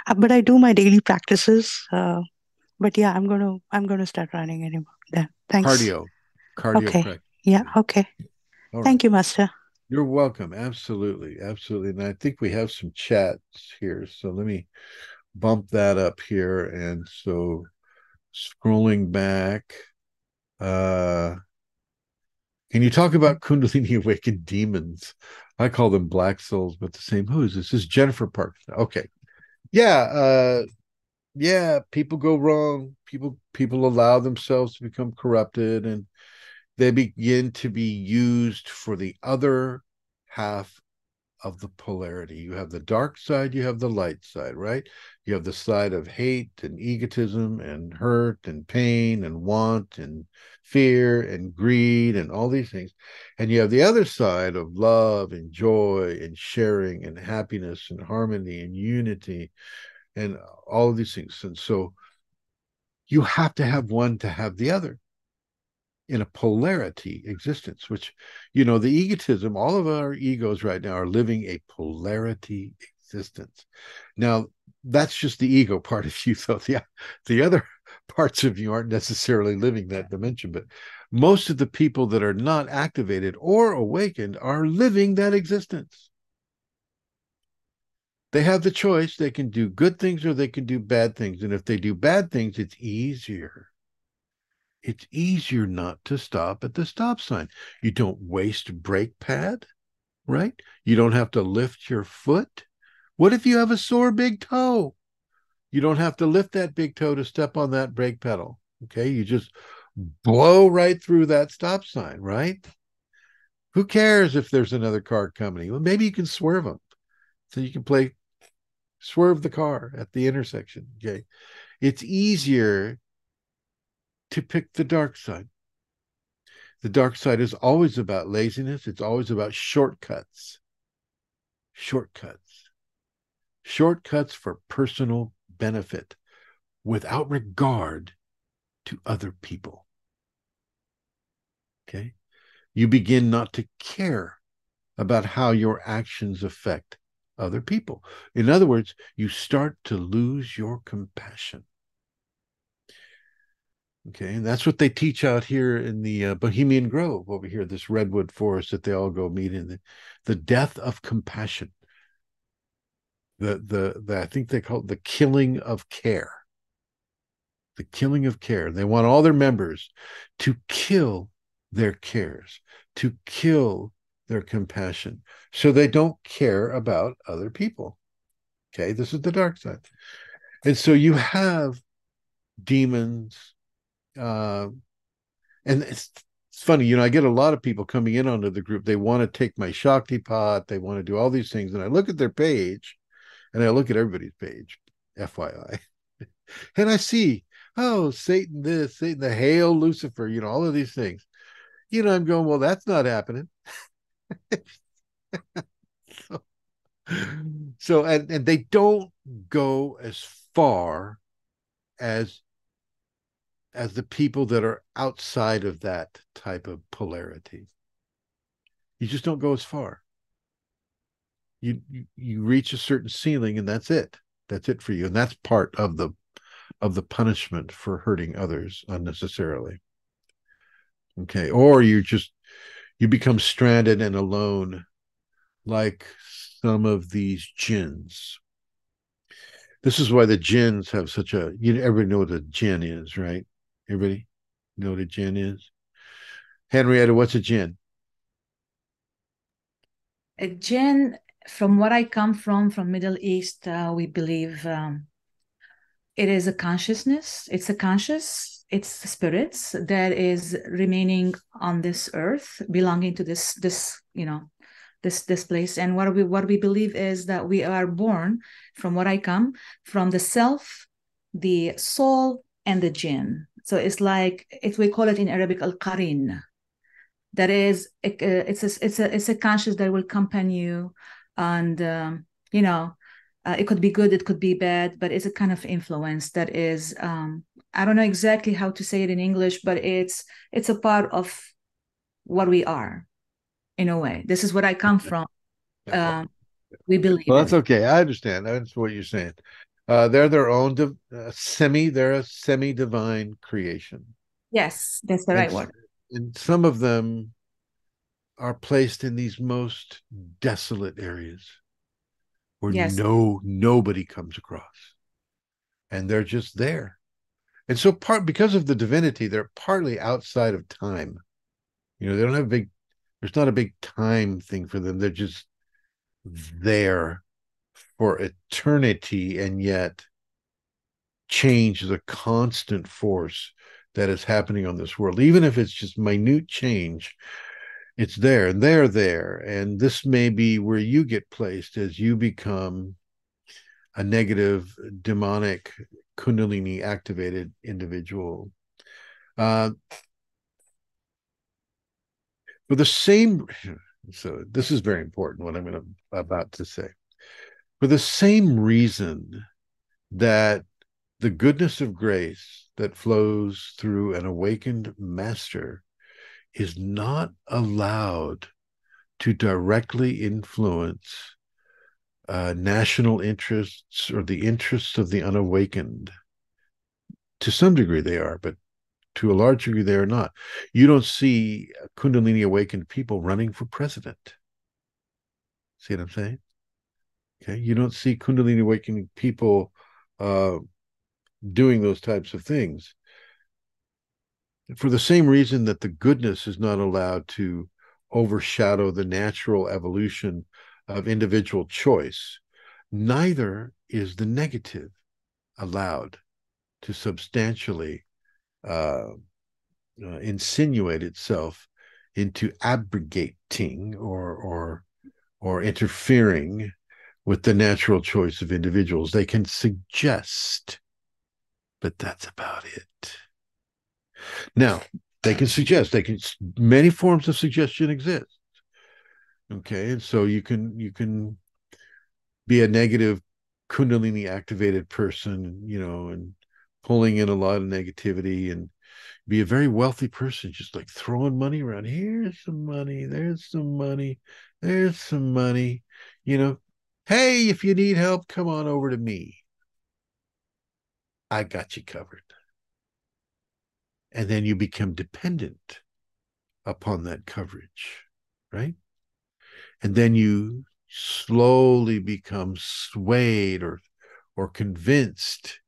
Uh, but I do my daily practices. Uh, but yeah, I'm gonna I'm gonna start running anymore. Then thanks. cardio cardio Okay. practice Yeah. Okay. all right Thank you, Master. You're welcome. Absolutely. Absolutely. And I think we have some chats here. So let me bump that up here. And so scrolling back, uh Can you talk about Kundalini awakened demons? I call them black souls, but the same. Who is this? This is Jennifer Park. Okay. Yeah. Uh yeah, people go wrong. People people allow themselves to become corrupted and they begin to be used for the other half of the polarity. You have the dark side, you have the light side, right? You have the side of hate and egotism and hurt and pain and want and fear and greed and all these things. And you have the other side of love and joy and sharing and happiness and harmony and unity and all of these things. And so you have to have one to have the other in a polarity existence, which, you know, the egotism, all of our egos right now are living a polarity existence. Now, that's just the ego part of you, though. The, the other parts of you aren't necessarily living that dimension, but most of the people that are not activated or awakened are living that existence. They have the choice. They can do good things or they can do bad things. And if they do bad things, it's easier it's easier not to stop at the stop sign. You don't waste brake pad, right? You don't have to lift your foot. What if you have a sore big toe? You don't have to lift that big toe to step on that brake pedal. Okay. You just blow right through that stop sign, right? Who cares if there's another car coming? Well, maybe you can swerve them. So you can play swerve the car at the intersection. Okay. It's easier to pick the dark side. The dark side is always about laziness, it's always about shortcuts. Shortcuts. Shortcuts for personal benefit without regard to other people. Okay? You begin not to care about how your actions affect other people. In other words, you start to lose your compassion. Okay, and that's what they teach out here in the uh, Bohemian Grove over here, this redwood forest that they all go meet in. The, the death of compassion. The, the the I think they call it the killing of care. The killing of care. They want all their members to kill their cares, to kill their compassion, so they don't care about other people. Okay, this is the dark side. And so you have demons, uh, and it's, it's funny, you know, I get a lot of people coming in onto the group. They want to take my Shaktipat, they want to do all these things. And I look at their page and I look at everybody's page, FYI. and I see, oh, Satan this, Satan the hail Lucifer, you know, all of these things. You know, I'm going, well, that's not happening. so, so and, and they don't go as far as as the people that are outside of that type of polarity. You just don't go as far. You, you you reach a certain ceiling and that's it. That's it for you. And that's part of the of the punishment for hurting others unnecessarily. Okay. Or you just you become stranded and alone like some of these jinns. This is why the jinns have such a you know, everybody know what a jinn is, right? Everybody know what a jinn is? Henrietta, what's a jinn? A jinn, from what I come from, from Middle East, uh, we believe um, it is a consciousness. It's a conscious. It's the spirits that is remaining on this earth, belonging to this this you know this this place. And what we what we believe is that we are born, from what I come, from the self, the soul, and the jinn. So it's like if we call it in Arabic al qarin. That is, it's a, it's a it's a conscious that will accompany you, and um, you know, uh, it could be good, it could be bad, but it's a kind of influence that is. Um, I don't know exactly how to say it in English, but it's it's a part of what we are, in a way. This is what I come from. Um, we believe. Well, that's okay. I understand. That's what you're saying. Uh, they're their own div- uh, semi. They're a semi-divine creation. Yes, that's the right word. And some of them are placed in these most desolate areas where yes. no nobody comes across, and they're just there. And so, part because of the divinity, they're partly outside of time. You know, they don't have big. There's not a big time thing for them. They're just there for eternity, and yet change is a constant force that is happening on this world, even if it's just minute change. It's there and they're there. And this may be where you get placed as you become a negative, demonic, Kundalini activated individual. Uh, for the same, so this is very important what I'm going to about to say. For the same reason that the goodness of grace that flows through an awakened master is not allowed to directly influence uh, national interests or the interests of the unawakened. To some degree, they are, but to a large degree, they are not. You don't see Kundalini awakened people running for president. See what I'm saying? Okay, you don't see Kundalini awakening people uh, doing those types of things. For the same reason that the goodness is not allowed to overshadow the natural evolution of individual choice, neither is the negative allowed to substantially uh, uh, insinuate itself into abrogating or or or interfering with the natural choice of individuals. They can suggest but that's about it. Now, they can suggest, they can many forms of suggestion exist. Okay, and so you can you can be a negative kundalini activated person, you know, and pulling in a lot of negativity and be a very wealthy person, just like throwing money around. Here's some money, there's some money, there's some money, you know. Hey, if you need help, come on over to me. I got you covered. And then you become dependent upon that coverage, right? And then you slowly become swayed or or convinced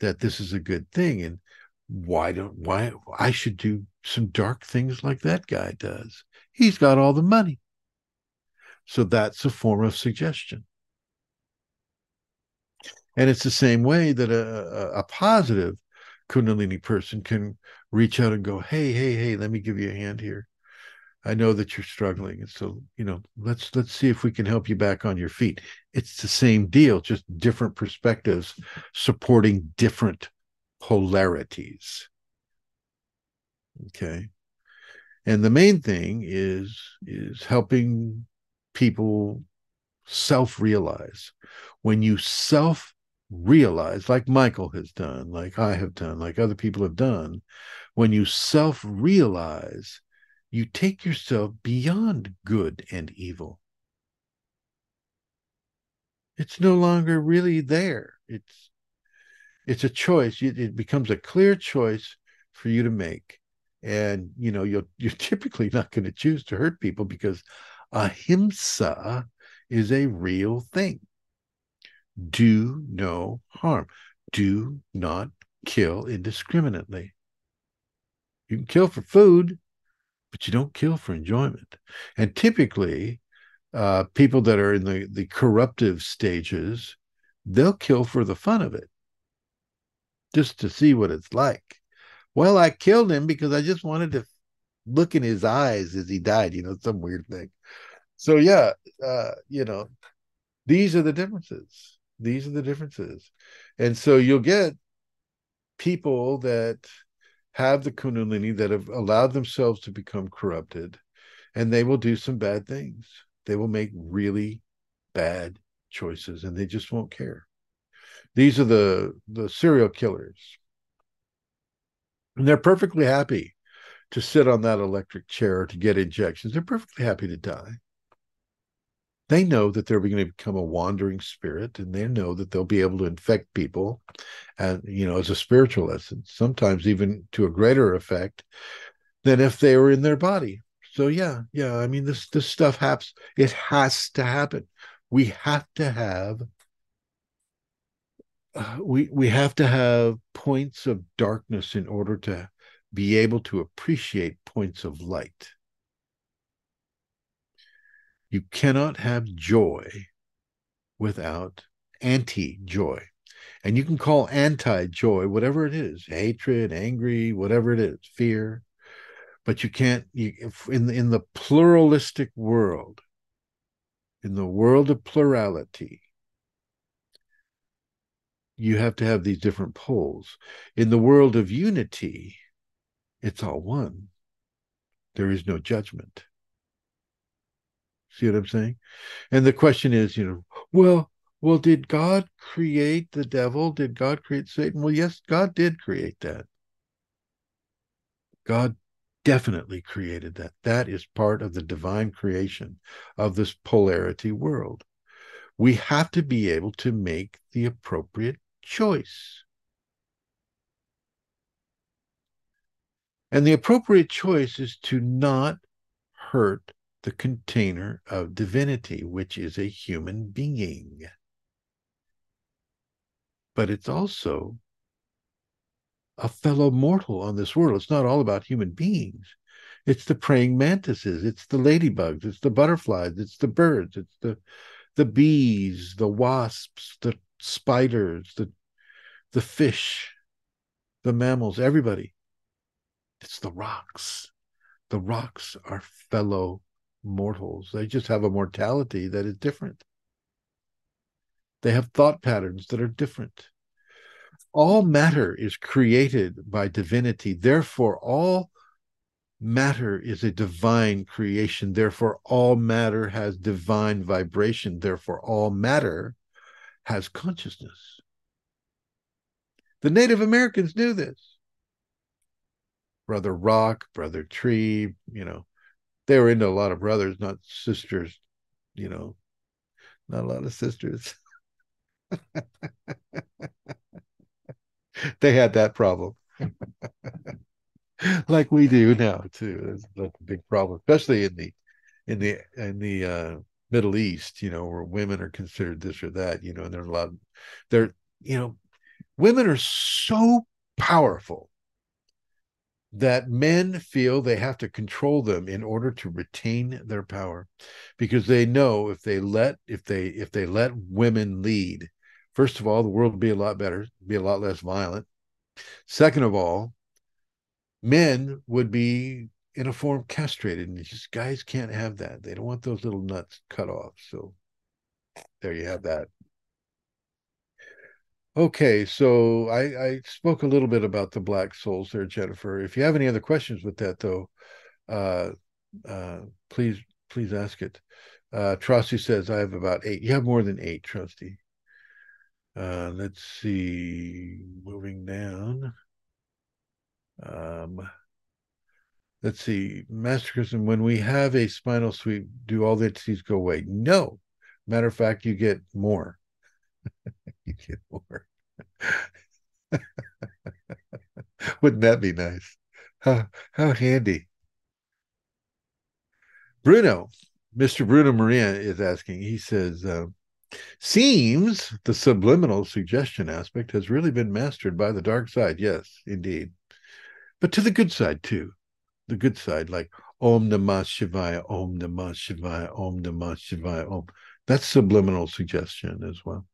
that this is a good thing and why don't why I should do some dark things like that guy does. He's got all the money. So that's a form of suggestion. And it's the same way that a, a, positive Kundalini person can reach out and go, Hey, hey, hey, let me give you a hand here. I know that you're struggling. And so, you know, let's let's see if we can help you back on your feet. It's the same deal, just different perspectives supporting different polarities. Okay. And the main thing is is helping people self-realize. When you self realize, like Michael has done, like I have done, like other people have done, when you self realize, you take yourself beyond good and evil. It's no longer really there. It's it's a choice. It becomes a clear choice for you to make. And you know, you're you're typically not going to choose to hurt people because ahimsa is a real thing do no harm. Do not kill indiscriminately. You can kill for food, but you don't kill for enjoyment. And typically, uh, people that are in the, the corruptive stages, they'll kill for the fun of it, just to see what it's like. Well, I killed him because I just wanted to look in his eyes as he died, you know, some weird thing. So, yeah, uh, you know, these are the differences. These are the differences. And so you'll get people that have the Kundalini that have allowed themselves to become corrupted, and they will do some bad things. They will make really bad choices and they just won't care. These are the, the serial killers. And they're perfectly happy to sit on that electric chair to get injections. They're perfectly happy to die they know that they're going to become a wandering spirit and they know that they'll be able to infect people and you know as a spiritual essence sometimes even to a greater effect than if they were in their body. So yeah yeah i mean this this stuff happens it has to happen. We have to have uh, we we have to have points of darkness in order to be able to appreciate points of light You cannot have joy without anti joy. And you can call anti joy whatever it is hatred, angry, whatever it is, fear. But you can't, you, in, in the pluralistic world, in the world of plurality, you have to have these different poles. In the world of unity, it's all one. There is no judgment. See what I'm saying? And the question is, you know, well, well, did God create the devil? Did God create Satan? Well, yes, God did create that. God definitely created that. That is part of the divine creation of this polarity world. We have to be able to make the appropriate choice. And the appropriate choice is to not hurt the container of divinity, which is a human being. But it's also a fellow mortal on this world. It's not all about human beings. It's the praying mantises, it's the ladybugs, it's the butterflies, it's the birds, it's the the bees, the wasps, the spiders, the the fish, the mammals, everybody. It's the rocks. The rocks are fellow mortals. They just have a mortality that is different. They have thought patterns that are different all matter is created by divinity. Therefore, all matter is a divine creation. Therefore, all matter has divine vibration. Therefore, all matter has consciousness. The Native Americans knew this. Brother Rock, Brother Tree, you know, they were into a lot of brothers, not sisters, you know, not a lot of sisters. they had that problem. like we do now too. That's, a big problem, especially in the in the in the uh, Middle East, you know, where women are considered this or that, you know, and there's a lot of, they're, you know, women are so powerful that men feel they have to control them in order to retain their power because they know if they let if they if they let women lead First of all, the world would be a lot better, be a lot less violent. Second of all, men would be in a form castrated, and just guys can't have that. They don't want those little nuts cut off. So there you have that. Okay, so I, I spoke a little bit about the black souls there, Jennifer. If you have any other questions with that, though, uh, uh, please please ask it. Uh, says I have about eight. You have more than eight, Trusty. Uh, let's see, moving down. Um, let's see, Master Chrism, when we have a spinal sweep, do all the entities go away? No. Matter of fact, you get more. get more. Wouldn't that be nice? How, how handy. Bruno, Mr. Bruno Maria is asking, he says, um, Seems the subliminal suggestion aspect has really been mastered by the dark side. Yes, indeed. But to the good side too. The good side, like Om Namah Shivaya, Om Namah Shivaya, Om Namah Shivaya, Om. That's subliminal suggestion as well.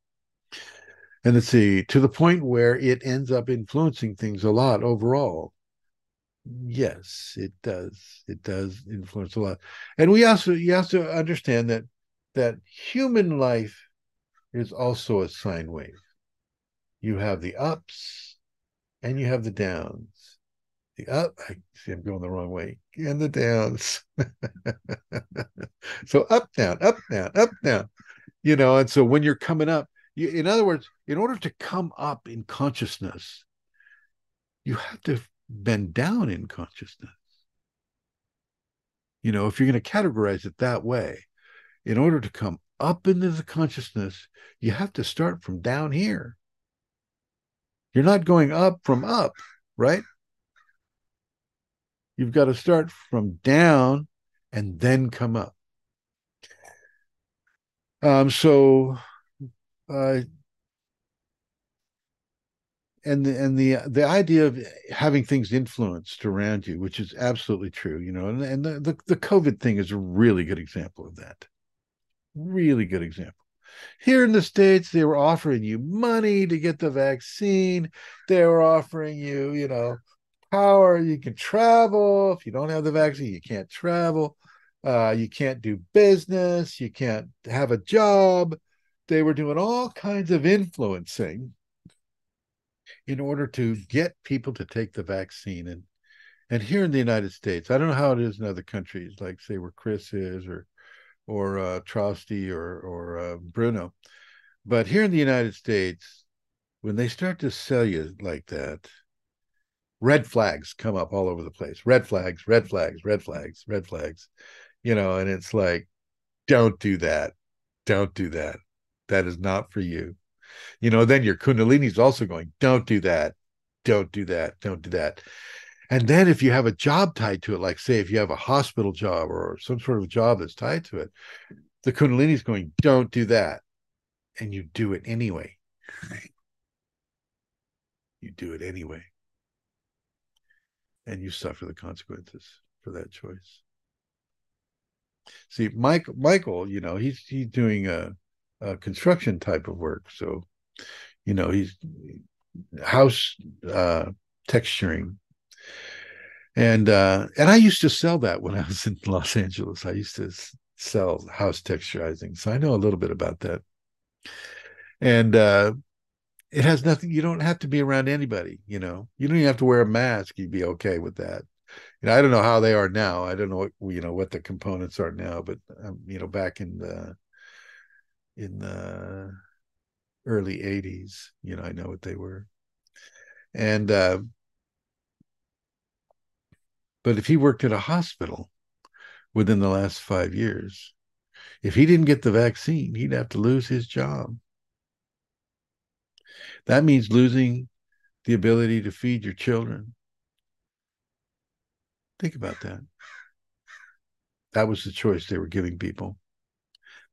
And let's see, to the point where it ends up influencing things a lot overall. Yes, it does. It does influence a lot. And we also you have to understand that that human life is also a sine wave. You have the ups and you have the downs. The up, I see I'm going the wrong way, and the downs. so up, down, up, down, up, down. You know, and so when you're coming up, you, in other words, in order to come up in consciousness, you have to bend down in consciousness. You know, if you're going to categorize it that way, in order to come up into the consciousness, you have to start from down here. You're not going up from up, right? You've got to start from down and then come up. Um, so, uh, and the and the the idea of having things influenced around you, which is absolutely true, you know, and, and the, the the COVID thing is a really good example of that really good example. Here in the States, they were offering you money to get the vaccine. They were offering you, you know, power. You can travel. If you don't have the vaccine, you can't travel. Uh, you can't do business. You can't have a job. They were doing all kinds of influencing in order to get people to take the vaccine. And and here in the United States, I don't know how it is in other countries, like say where Chris is, or or uh, Trosty or or uh, Bruno, but here in the United States, when they start to sell you like that, red flags come up all over the place. Red flags, red flags, red flags, red flags. You know, and it's like, don't do that. Don't do that. That is not for you. You know, then your Kundalini's also going, don't do that. Don't do that. Don't do that. And then if you have a job tied to it, like say if you have a hospital job or some sort of job that's tied to it, the Kundalini is going, don't do that. And you do it anyway. You do it anyway. And you suffer the consequences for that choice. See, Mike, Michael, you know, he's he's doing a, a construction type of work. So, you know, he's house uh texturing and uh, and I used to sell that when I was in Los Angeles. I used to sell house texturizing, so I know a little bit about that. And uh, it has nothing. You don't have to be around anybody. You know, you don't even have to wear a mask. You'd be okay with that. You know, I don't know how they are now. I don't know what you know what the components are now, but um, you know, back in the in the early '80s, you know, I know what they were. And uh, but if he worked at a hospital within the last five years, if he didn't get the vaccine, he'd have to lose his job. That means losing the ability to feed your children. Think about that. That was the choice they were giving people.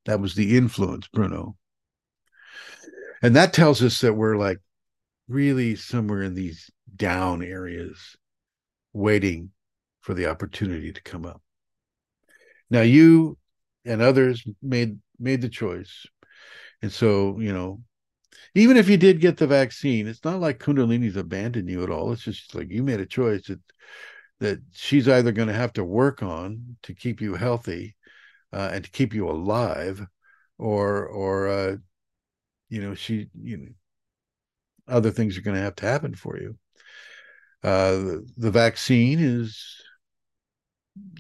That was the influence, Bruno. And that tells us that we're like really somewhere in these down areas, waiting for the opportunity to come up. Now you and others made made the choice. And so, you know, even if you did get the vaccine, it's not like Kundalini's abandoned you at all. It's just like you made a choice that that she's either going to have to work on to keep you healthy uh, and to keep you alive, or or uh, you know she you know other things are going to have to happen for you. Uh, the, vaccine is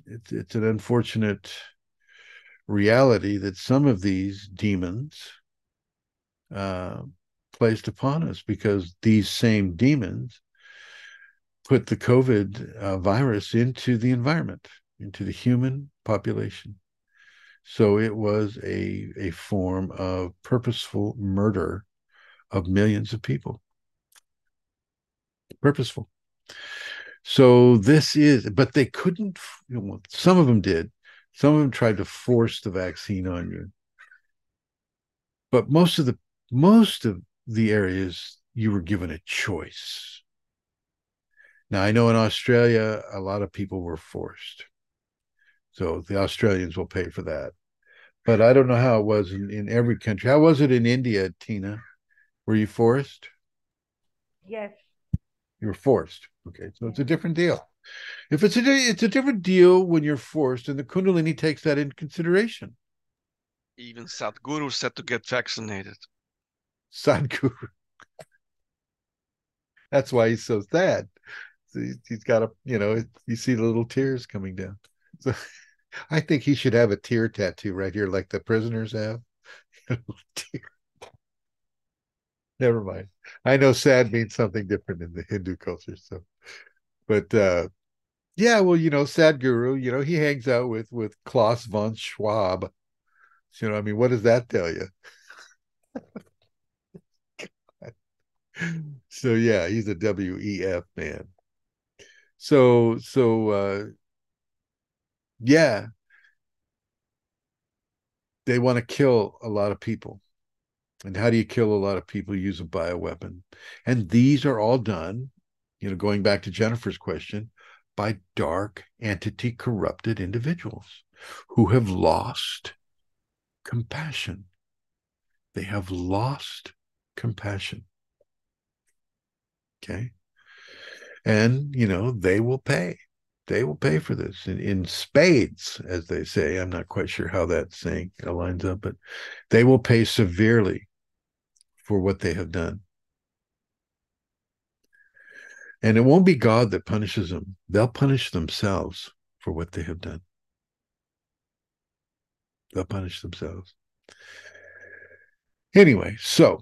it's it's an unfortunate reality that some of these demons uh, placed upon us because these same demons put the COVID uh, virus into the environment, into the human population. So it was a a form of purposeful murder of millions of people. Purposeful. So this is, but they couldn't. You know, some of them did. Some of them tried to force the vaccine on you. But most of the most of the areas you were given a choice. Now I know in Australia a lot of people were forced. So the Australians will pay for that. But I don't know how it was in, in every country. How was it in India, Tina? Were you forced? Yes. You were forced. Okay, so it's a different deal. If it's a it's a different deal when you're forced, and the Kundalini takes that into consideration. Even Sadhguru said to get vaccinated. Sadhguru. That's why he's so sad. He's got a, you know, you see the little tears coming down. So I think he should have a tear tattoo right here, like the prisoners have. Never mind. I know sad means something different in the Hindu culture. So but uh, yeah, well, you know, Sadhguru, you know, he hangs out with with Klaus von Schwab. You know, I mean, what does that tell you? so yeah, he's a WEF man. So so uh yeah. They want to kill a lot of people. And how do you kill a lot of people? use a bioweapon. And these are all done you know, going back to Jennifer's question, by dark entity corrupted individuals who have lost compassion. They have lost compassion. Okay. And, you know, they will pay. They will pay for this in, in spades, as they say. I'm not quite sure how that saying aligns up, but they will pay severely for what they have done. And it won't be God that punishes them, they'll punish themselves for what they have done. They'll punish themselves. Anyway, so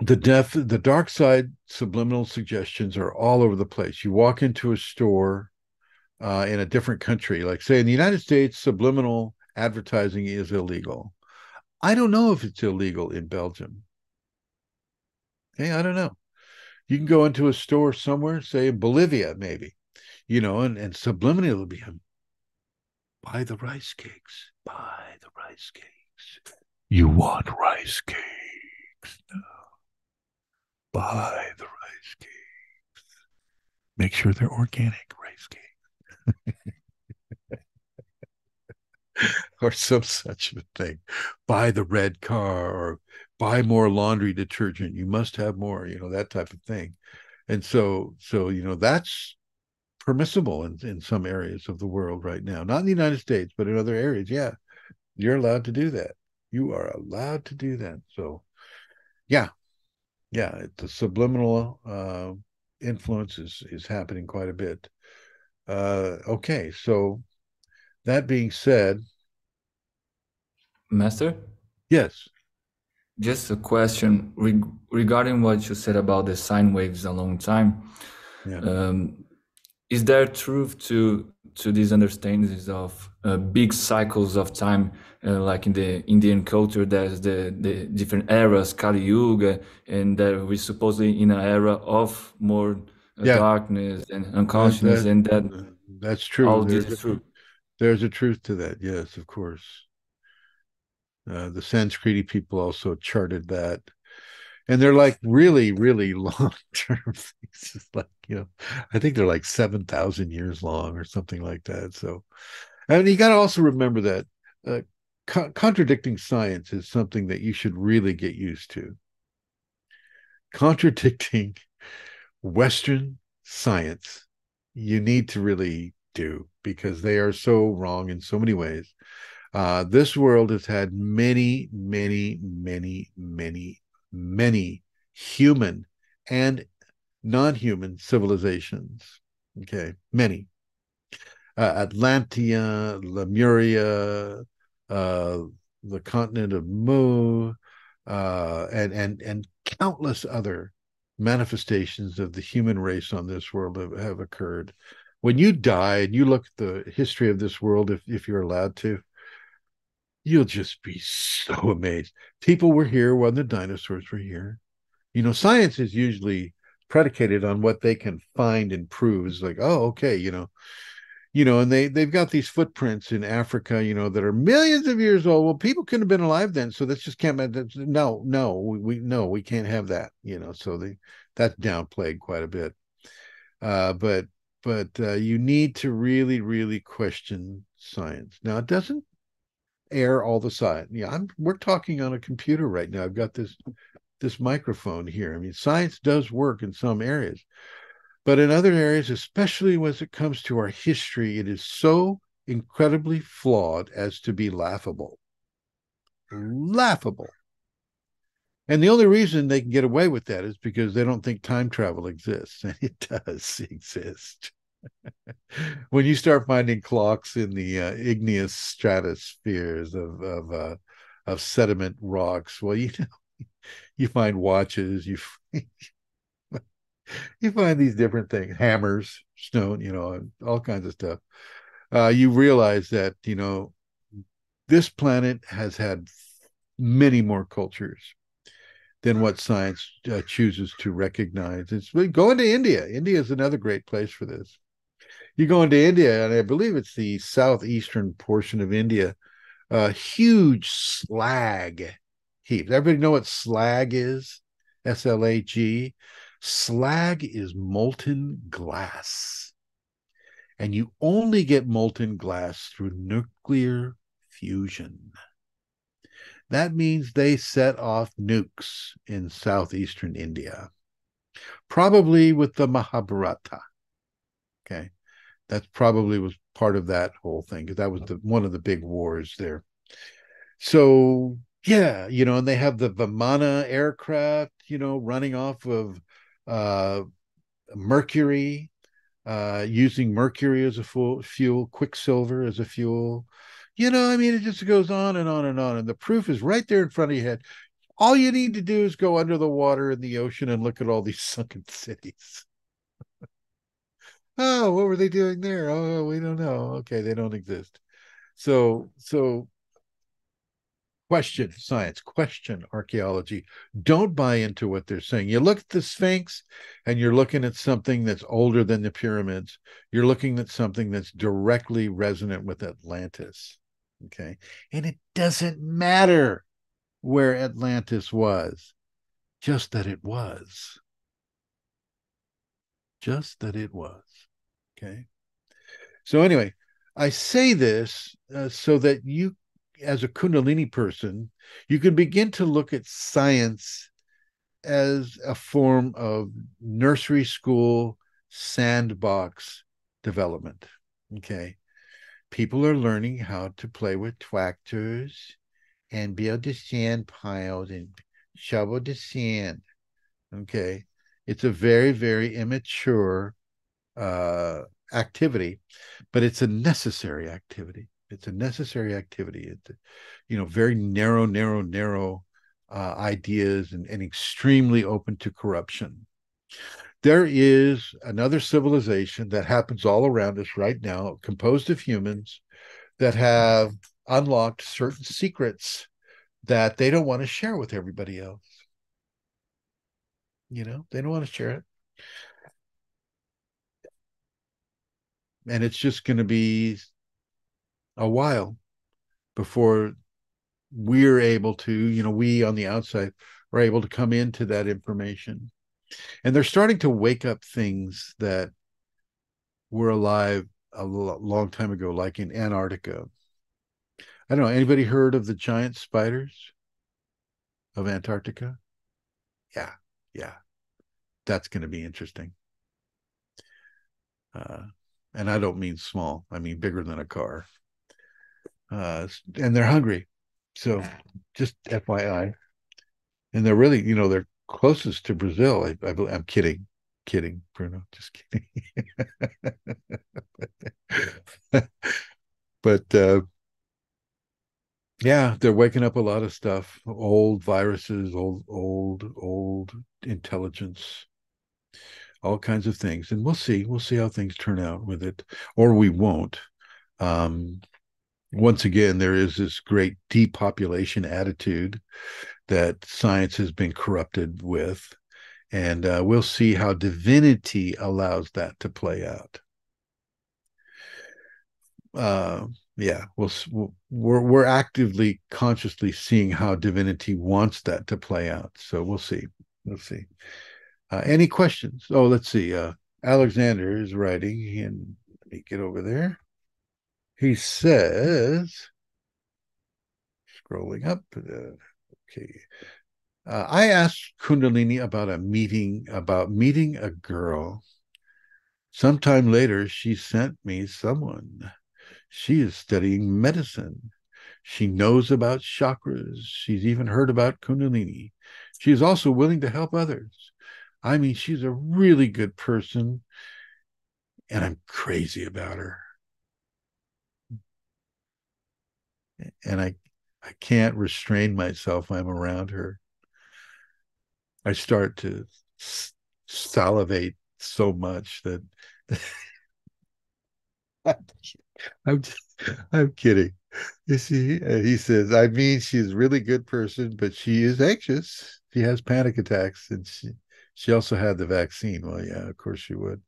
the death, the dark side subliminal suggestions are all over the place. You walk into a store uh, in a different country, like say in the United States, subliminal advertising is illegal. I don't know if it's illegal in Belgium. Okay, I don't know. You can go into a store somewhere, say in Bolivia, maybe, you know, and, and subliminally be buy the rice cakes, buy the rice cakes. You want rice cakes? No. Buy the rice cakes. Make sure they're organic rice cakes. or some such a thing. Buy the red car or buy more laundry detergent. You must have more, you know, that type of thing. And so, so, you know, that's permissible in, in some areas of the world right now. Not in the United States, but in other areas. Yeah. You're allowed to do that. You are allowed to do that. So yeah. Yeah. The subliminal uh influence is, is happening quite a bit. Uh okay. So that being said, Master? Yes. Just a question reg regarding what you said about the sine waves a long time. Yeah. Um, is there truth to to these understandings of uh, big cycles of time, uh, like in the Indian culture, there's the the different eras, Kali Yuga, and that we're supposedly in an era of more uh, Yeah. darkness and unconsciousness, that- and that That's true. all There's this a- true. There's a truth to that. Yes, of course. Uh, the Sanskriti people also charted that. And they're like really, really long term things. It's like, you know, I think they're like 7,000 years long or something like that. So, and you got to also remember that uh, co- contradicting science is something that you should really get used to. Contradicting Western science, you need to really do because they are so wrong in so many ways. Uh, this world has had many, many, many, many, many human and non-human civilizations. Okay, many. Uh, Atlantia, Lemuria, uh, the continent of Mu, uh, and and and countless other manifestations of the human race on this world have, have occurred. When you die and you look at the history of this world, if if you're allowed to, you'll just be so amazed. People were here when the dinosaurs were here. You know, science is usually predicated on what they can find and prove. It's like, oh, okay, you know, you know, and they they've got these footprints in Africa, you know, that are millions of years old. Well, people couldn't have been alive then, so that's just can't. That's, no, no, we, we no, we can't have that. You know, so they that's downplayed quite a bit. Uh, but but uh, you need to really really question science. Now it doesn't air all the science. Yeah, I'm we're talking on a computer right now. I've got this this microphone here. I mean, science does work in some areas, but in other areas, especially when it comes to our history, it is so incredibly flawed as to be laughable. Laughable. And the only reason they can get away with that is because they don't think time travel exists. And it does exist. when you start finding clocks in the uh, igneous stratospheres of of uh, of sediment rocks, well, you know, you find watches, you you find these different things, hammers, stone, you know, all kinds of stuff. Uh, you realize that you know this planet has had many more cultures than what science uh, chooses to recognize. It's go into India. India is another great place for this. You go into India, and I believe it's the southeastern portion of India. Uh, huge slag heaps. Everybody know what slag is? S L A G. Slag is molten glass. And you only get molten glass through nuclear fusion. that means they set off nukes in southeastern India, probably with the Mahabharata. Okay. That's probably was part of that whole thing because that was the one of the big wars there. So yeah, you know, and they have the Vimana aircraft, you know, running off of uh, mercury, uh, using mercury as a fuel, quicksilver as a fuel. You know, I mean, it just goes on and on and on. And the proof is right there in front of your head. All you need to do is go under the water in the ocean and look at all these sunken cities. Oh, what were they doing there? Oh, we don't know. Okay, they don't exist. So, so question science, question archaeology. Don't buy into what they're saying. You look at the Sphinx and you're looking at something that's older than the pyramids. You're looking at something that's directly resonant with Atlantis. Okay. And it doesn't matter where Atlantis was, just that it was. Just that it was. Okay. So, anyway, I say this uh, so that you, as a Kundalini person, you can begin to look at science as a form of nursery school sandbox development. Okay. People are learning how to play with tractors and build the sand piles and shovel the sand. Okay. It's a very, very immature uh, activity, but it's a necessary activity. It's a necessary activity. It's, you know, very narrow, narrow, narrow uh, ideas and, and extremely open to corruption. There is another civilization that happens all around us right now, composed of humans that have unlocked certain secrets that they don't want to share with everybody else. You know, they don't want to share it. And it's just going to be a while before we're able to you know we on the outside are able to come into that information. And they're starting to wake up things that were alive a long time ago like in antarctica. I don't know anybody heard of the giant spiders of antarctica? Yeah yeah. That's going to be interesting. Uh, and I don't mean small. I mean bigger than a car. Uh, and they're hungry, so just FYI. And they're really, you know, they're closest to Brazil. I, I I'm kidding, kidding, Bruno, just kidding. but uh, yeah, they're waking up a lot of stuff, old viruses, old, old, old intelligence all kinds of things. And we'll see. We'll see how things turn out with it, or we won't. Um, once again, there is this great depopulation attitude that science has been corrupted with. And uh, we'll see how divinity allows that to play out. Uh, yeah, we'll, we're we're actively, consciously seeing how divinity wants that to play out. So we'll see. We'll see. Uh, any questions? Oh, let's see. Uh, Alexander is writing, and let me get over there. He says, scrolling up. Uh, okay. Uh, I asked Kundalini about a meeting, about meeting a girl. Sometime later, she sent me someone. She is studying medicine. She knows about chakras. She's even heard about Kundalini. She is also willing to help others. I mean, she's a really good person, and I'm crazy about her. And I I can't restrain myself when I'm around her. I start to salivate so much that I'm just, I'm kidding. You see, uh, he says, I mean, she's a really good person, but she is anxious. She has panic attacks, and she she also had the vaccine. Well, yeah, of course she would.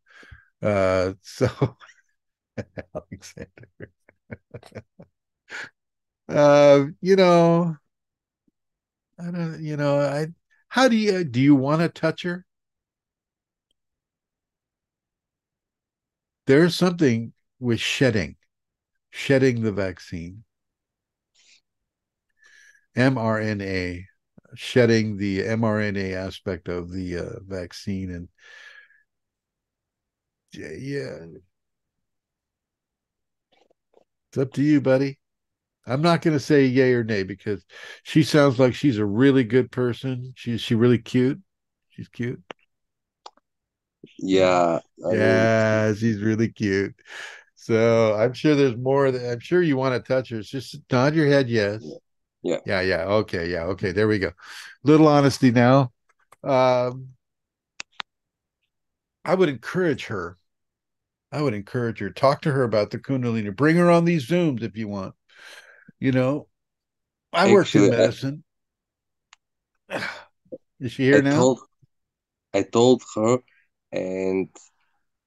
Uh, so Alexander. uh, you know, I don't. You know, I. How do you do? You want to touch her? There's something with shedding, shedding the vaccine. mRNA, shedding the mRNA aspect of the uh, vaccine, and yeah, it's up to you, buddy. I'm not going to say yay or nay because she sounds like she's a really good person. She's she really cute. She's cute. Yeah. I yeah, mean, she's really cute. So I'm sure there's more that I'm sure you want to touch her. It's just nod your head, yes. Yeah. Yeah, yeah. Yeah. Okay, yeah, okay. There we go. Little honesty now. Um I would encourage her. I would encourage her. Talk to her about the Kundalini. Bring her on these Zooms if you want. You know, I Actually, worked in medicine. I, Is she here I now? Told, I told her, and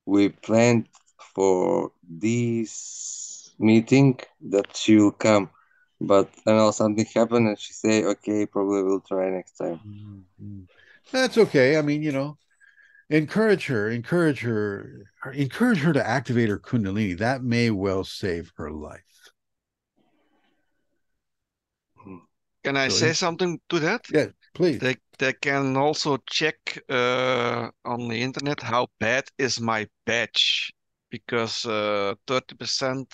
we planned for this meeting that she will come but you know something happened and she say okay probably we'll try next time. Mm-hmm. That's okay. I mean you know encourage her encourage her encourage her to activate her kundalini. That may well save her life. Can i so say something to that? Yeah please. They, they can also check uh, on the internet how bad is my batch because uh, 30%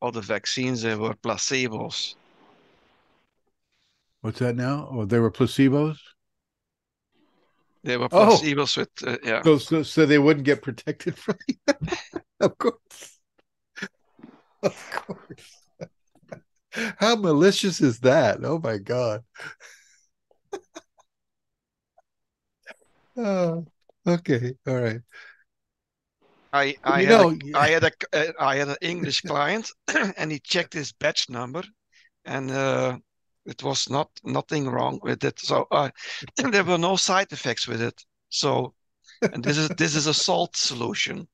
all the vaccines they were placebos. What's that now? Oh, they were placebos. They were oh. placebos oh. with uh, yeah. So, so, so, they wouldn't get protected from. of course, of course. How malicious is that? Oh my god. Oh, okay, all right. I I had know, a, I had a I had an English client, and he checked his batch number, and uh, it was not nothing wrong with it. So uh, there were no side effects with it. So, and this is this is a salt solution.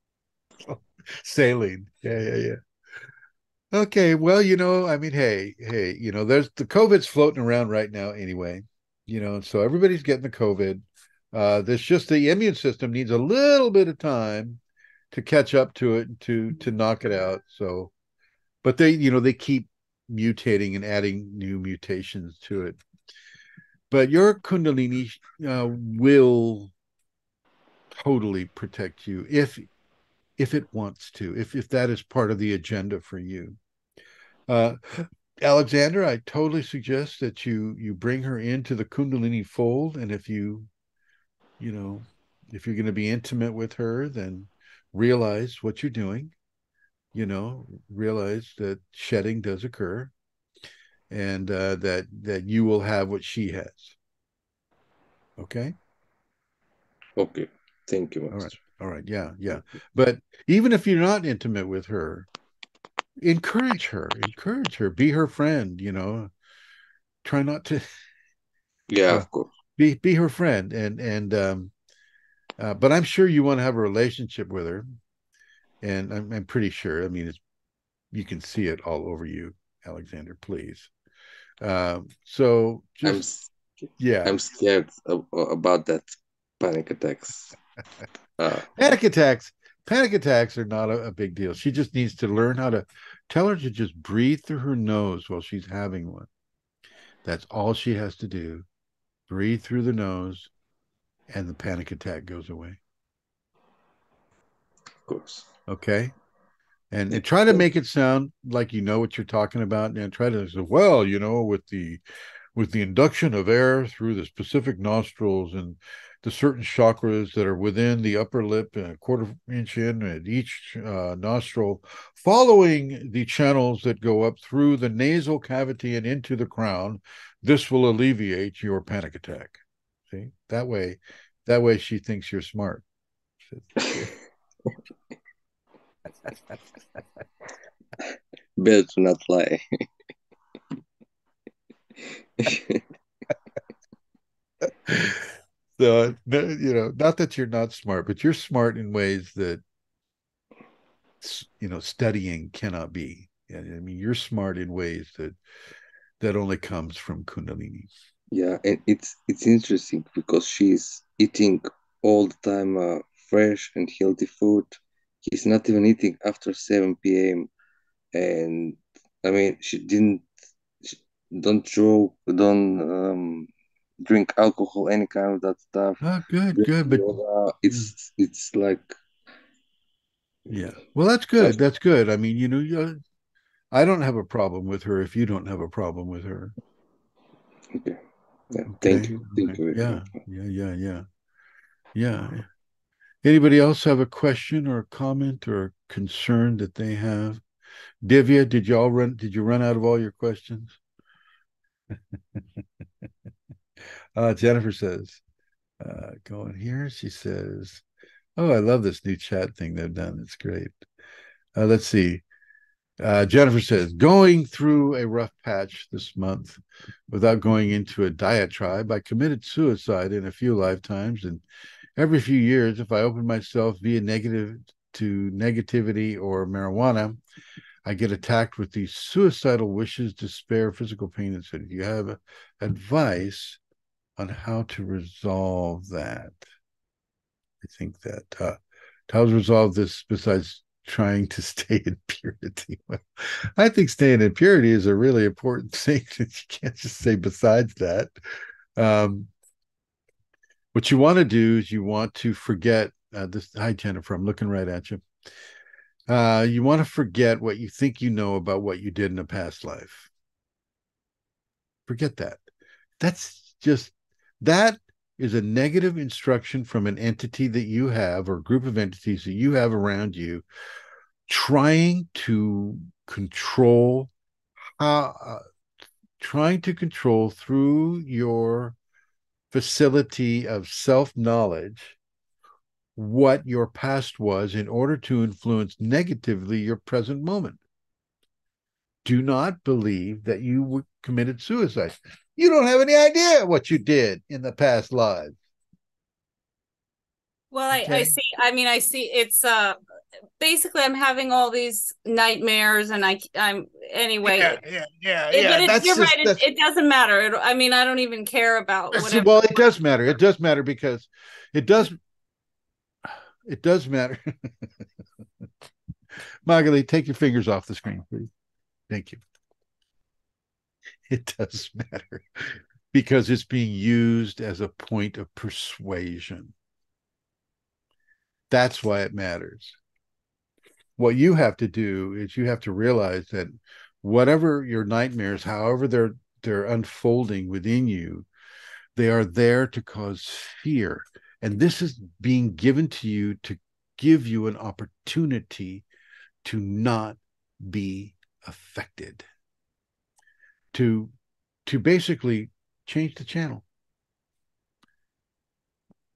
Saline, yeah, yeah, yeah. Okay, well, you know, I mean, hey, hey, you know, there's the COVID's floating around right now anyway, you know, so everybody's getting the COVID. Uh, there's just the immune system needs a little bit of time to catch up to it to to knock it out. So, but they, you know, they keep mutating and adding new mutations to it. But your Kundalini uh, will totally protect you if if it wants to, if if that is part of the agenda for you. Uh, Alexander, I totally suggest that you you bring her into the Kundalini fold, and if you, you know, if you're going to be intimate with her, then realize what you're doing. You know, realize that shedding does occur, and uh, that that you will have what she has. Okay. Okay. Thank you. Master. All right. All right. Yeah. Yeah. But even if you're not intimate with her, encourage her encourage her be her friend you know try not to yeah uh, of course be be her friend and and um uh, but i'm sure you want to have a relationship with her and i'm, I'm pretty sure i mean it's you can see it all over you alexander please um so just I'm, yeah i'm scared of, about that panic attacks uh, panic attacks panic attacks are not a, a, big deal. She just needs to learn how to tell her to just breathe through her nose while she's having one. That's all she has to do. Breathe through the nose, and the panic attack goes away. Of course. Okay. And, and try to make it sound like you know what you're talking about, and try to say, well, you know, with the with the induction of air through the specific nostrils and the certain chakras that are within the upper lip and a quarter inch in at each uh, nostril, following the channels that go up through the nasal cavity and into the crown. This will alleviate your panic attack. See that way, that way she thinks you're smart. Better not lie. So, you know, not that you're not smart, but you're smart in ways that, you know, studying cannot be. I mean, you're smart in ways that that only comes from Kundalini. Yeah, and it's it's interesting because she's eating all the time uh, fresh and healthy food. He's not even eating after seven p.m. And I mean, she didn't. She, don't drink, don't um, drink alcohol, any kind of that stuff. Oh, good, good. But it's it's like yeah, well, that's good. That's good. I mean, you know, you, I don't have a problem with her if you don't have a problem with her. Okay. Yeah. Thank you. Thank you. Yeah. Yeah. Yeah. Yeah. Yeah. Anybody else have a question or a comment or a concern that they have? Divya, did y'all run? Did you run out of all your questions? uh, Jennifer says, uh, going here, she says, Oh, I love this new chat thing they've done. It's great. Uh, let's see. Uh, Jennifer says, going through a rough patch this month without going into a diatribe, I committed suicide in a few lifetimes. And every few years, if I open myself via negative to negativity or marijuana, I get attacked with these suicidal wishes, despair, physical pain, and so do you have advice on how to resolve that? I think that uh, how to resolve this besides trying to stay in purity. Well, I think staying in purity is a really important thing. That you can't just say besides that. Um, what you want to do is you want to forget uh, this. Hi, Jennifer. I'm looking right at you. Uh, you want to forget what you think you know about what you did in a past life. Forget that. That's just that is a negative instruction from an entity that you have or group of entities that you have around you trying to control how uh, trying to control through your facility of self knowledge what your past was in order to influence negatively your present moment. Do not believe that you committed suicide. You don't have any idea what you did in the past lives. Well, I, okay. I see. I mean, I see. It's uh, basically I'm having all these nightmares, and I I'm anyway. Yeah, yeah, yeah. It, yeah. But you're just, right. It, it, doesn't matter. It, I mean, I don't even care about. Whatever. Well, it does matter. It does matter because it does it does matter. Magali, take your fingers off the screen, please. Thank you. It does matter because it's being used as a point of persuasion. That's why it matters. What you have to do is you have to realize that whatever your nightmares, however they're they're unfolding within you, they are there to cause fear and this is being given to you to give you an opportunity to not be affected. To to basically change the channel.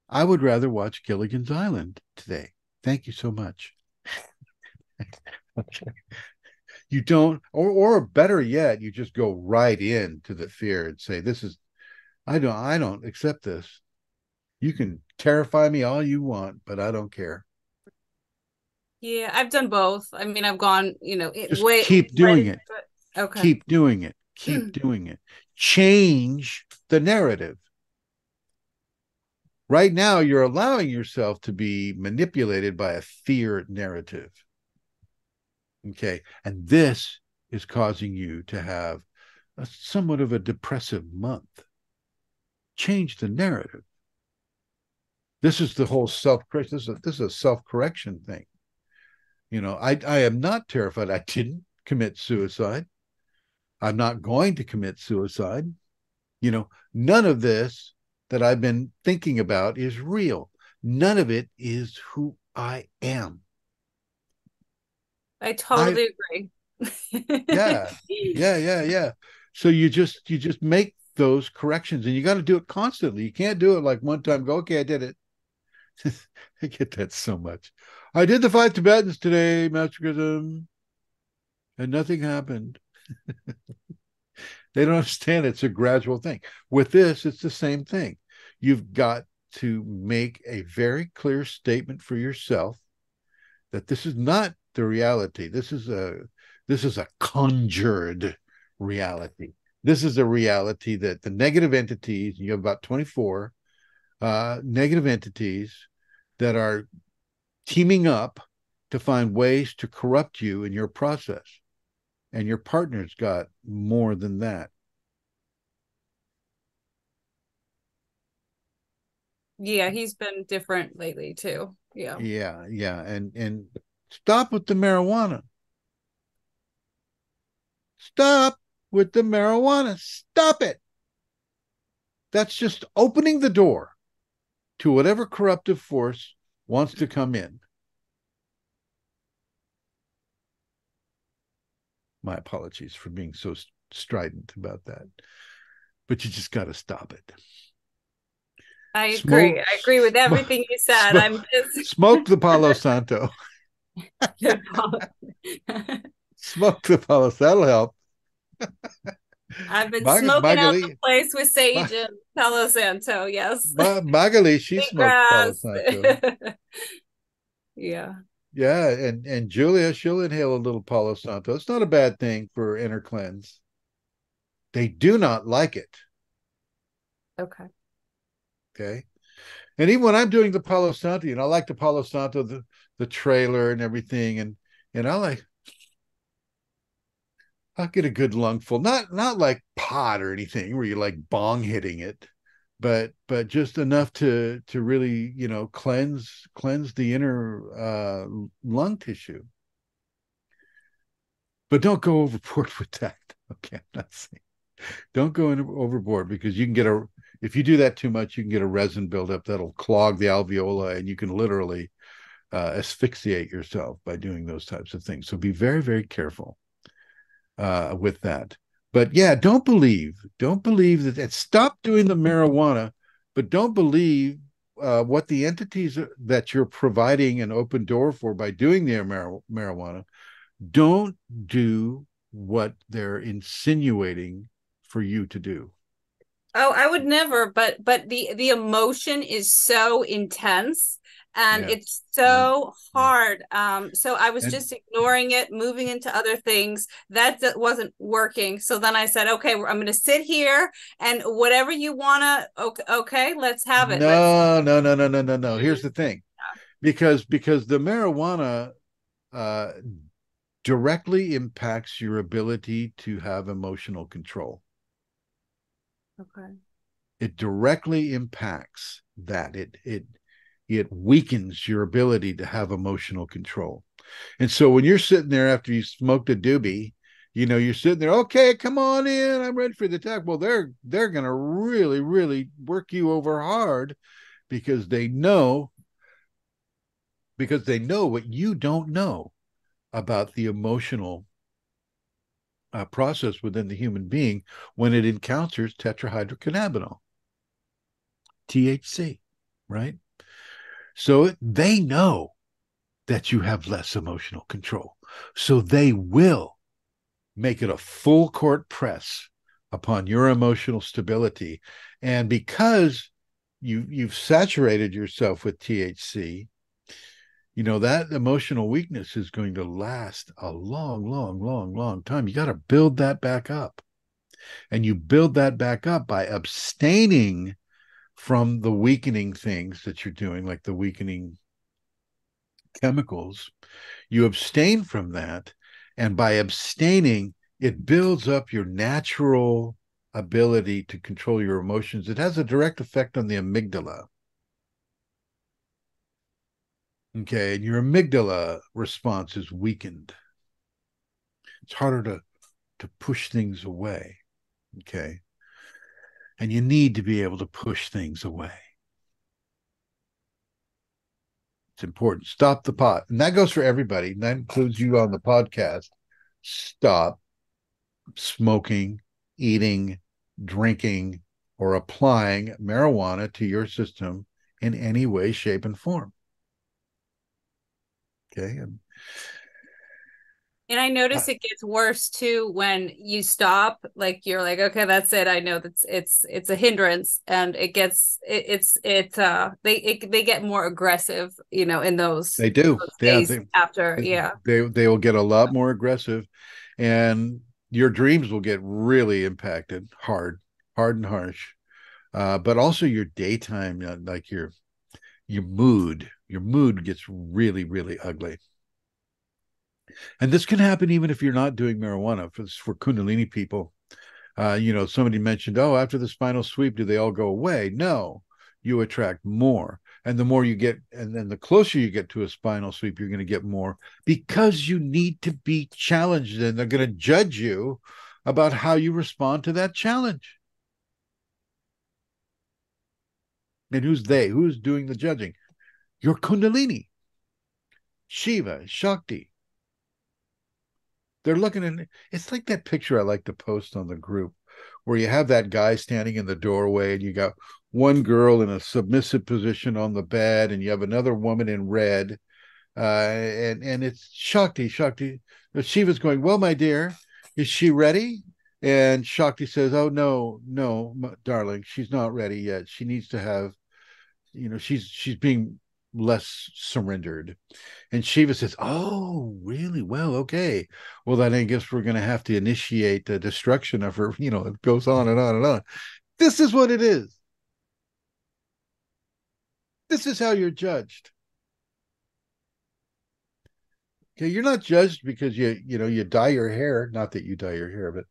I would rather watch Gilligan's Island today. Thank you so much. okay. You don't, or or better yet, you just go right into the fear and say, "This is, I don't, I don't accept this. You can terrify me all you want, but I don't care. Yeah, I've done both. I mean, I've gone, you know, Just way, keep doing way, it. But, okay. Keep doing it. Keep hmm. doing it. Change the narrative. Right now, you're allowing yourself to be manipulated by a fear narrative. Okay. And this is causing you to have a somewhat of a depressive month. Change the narrative. This is the whole self correction. This is a, this is a self correction thing. You know, I I am not terrified. I didn't commit suicide. I'm not going to commit suicide. You know, none of this that I've been thinking about is real. None of it is who I am. I totally I, agree. yeah. Yeah, yeah, yeah. So you just you just make those corrections and you got to do it constantly. You can't do it like one time go, okay, I did it. I get that so much. I did the five Tibetans today, Master Chrism, and nothing happened. they don't understand it's a gradual thing. With this, it's the same thing. You've got to make a very clear statement for yourself that this is not the reality. This is a this is a conjured reality. This is a reality that the negative entities, you have about 24 uh, negative entities that are teaming up to find ways to corrupt you in your process and your partner's got more than that. Yeah he's been different lately too. Yeah. Yeah yeah and and stop with the marijuana. Stop with the marijuana. Stop it. That's just opening the door to whatever corruptive force wants to come in. My apologies for being so strident about that. But you just got to stop it. I agree. Smoke, I agree with everything smoke, you said. Smoke, I'm just smoke the Palo Santo. smoke the Palo. Santo. That'll help. I've been Mag- smoking Magali, out the place with sage Mag- and Palo Santo. Yes, Ma- Magali, she smoked Palo Santo. yeah. Yeah, and and Julia, she'll inhale a little Palo Santo. It's not a bad thing for inner cleanse. They do not like it. Okay. Okay. And even when I'm doing the Palo Santo, you know, I like the Palo Santo, the the trailer and everything, and and I like I'll get a good lungful, not not like pot or anything where you're like bong hitting it, but but just enough to to really you know cleanse cleanse the inner uh, lung tissue. But don't go overboard with that. Okay, I'm not saying don't go in overboard because you can get a if you do that too much, you can get a resin buildup that'll clog the alveoli, and you can literally uh, asphyxiate yourself by doing those types of things. So be very very careful uh, with that. But yeah, don't believe, don't believe that. that stop doing the marijuana, but don't believe uh, what the entities that you're providing an open door for by doing their mar- marijuana. Don't do what they're insinuating for you to do. Oh, I would never, but but the the emotion is so intense and yeah. it's so yeah. hard. Um so i was and, just ignoring it moving into other things. That, that wasn't working. So then i said okay i'm going to sit here and whatever you want to okay, okay let's have it. No let's- no no no no no no here's the thing. Because because the marijuana uh directly impacts your ability to have emotional control okay it directly impacts that it it it weakens your ability to have emotional control. And so when you're sitting there after you smoked a doobie, you know, you're sitting there, okay, come on in, I'm ready for the attack. Well, they're they're gonna really, really work you over hard because they know because they know what you don't know about the emotional uh, process within the human being when it encounters tetrahydrocannabinol, THC, right? So they know that you have less emotional control. So they will make it a full court press upon your emotional stability. And because you you've saturated yourself with THC, you know that emotional weakness is going to last a long, long, long, long time. You got to build that back up. And you build that back up by abstaining from the weakening things that you're doing, like the weakening chemicals, you abstain from that. And by abstaining, it builds up your natural ability to control your emotions. It has a direct effect on the amygdala. Okay, and your amygdala response is weakened. It's harder to to push things away. Okay and you need to be able to push things away. It's important. Stop the pot. And that goes for everybody. And that includes you on the podcast. Stop smoking, eating, drinking, or applying marijuana to your system in any way, shape, and form. Okay. And and I notice it gets worse too when you stop. Like you're like, okay, that's it. I know that's it's it's a hindrance, and it gets it, it's it uh they it, they get more aggressive, you know, in those they do those yeah, they, after they, yeah they they will get a lot more aggressive, and your dreams will get really impacted hard, hard and harsh, uh, but also your daytime, uh, like your your mood, your mood gets really really ugly and this can happen even if you're not doing marijuana for for kundalini people uh, you know somebody mentioned oh after the spinal sweep do they all go away no you attract more. And the more you get, and then the closer you get to a spinal sweep, you're going to get more because you need to be challenged and they're going to judge you about how you respond to that challenge. And who's they? Who's doing the judging? Your Kundalini, Shiva, Shakti. They're looking at it's like that picture I like to post on the group where you have that guy standing in the doorway and you got one girl in a submissive position on the bed and you have another woman in red uh, and and it's Shakti Shakti. Shiva's going well my dear is she ready? And Shakti says oh no no darling she's not ready yet. She needs to have you know she's she's being less surrendered. And Shiva says, Oh, really? Well, okay. Well, then I guess we're going to have to initiate the destruction of her. You know, it goes on and on and on. This is what it is. This is how you're judged. Okay, you're not judged because you, you know, you dye your hair. Not that you dye your hair, but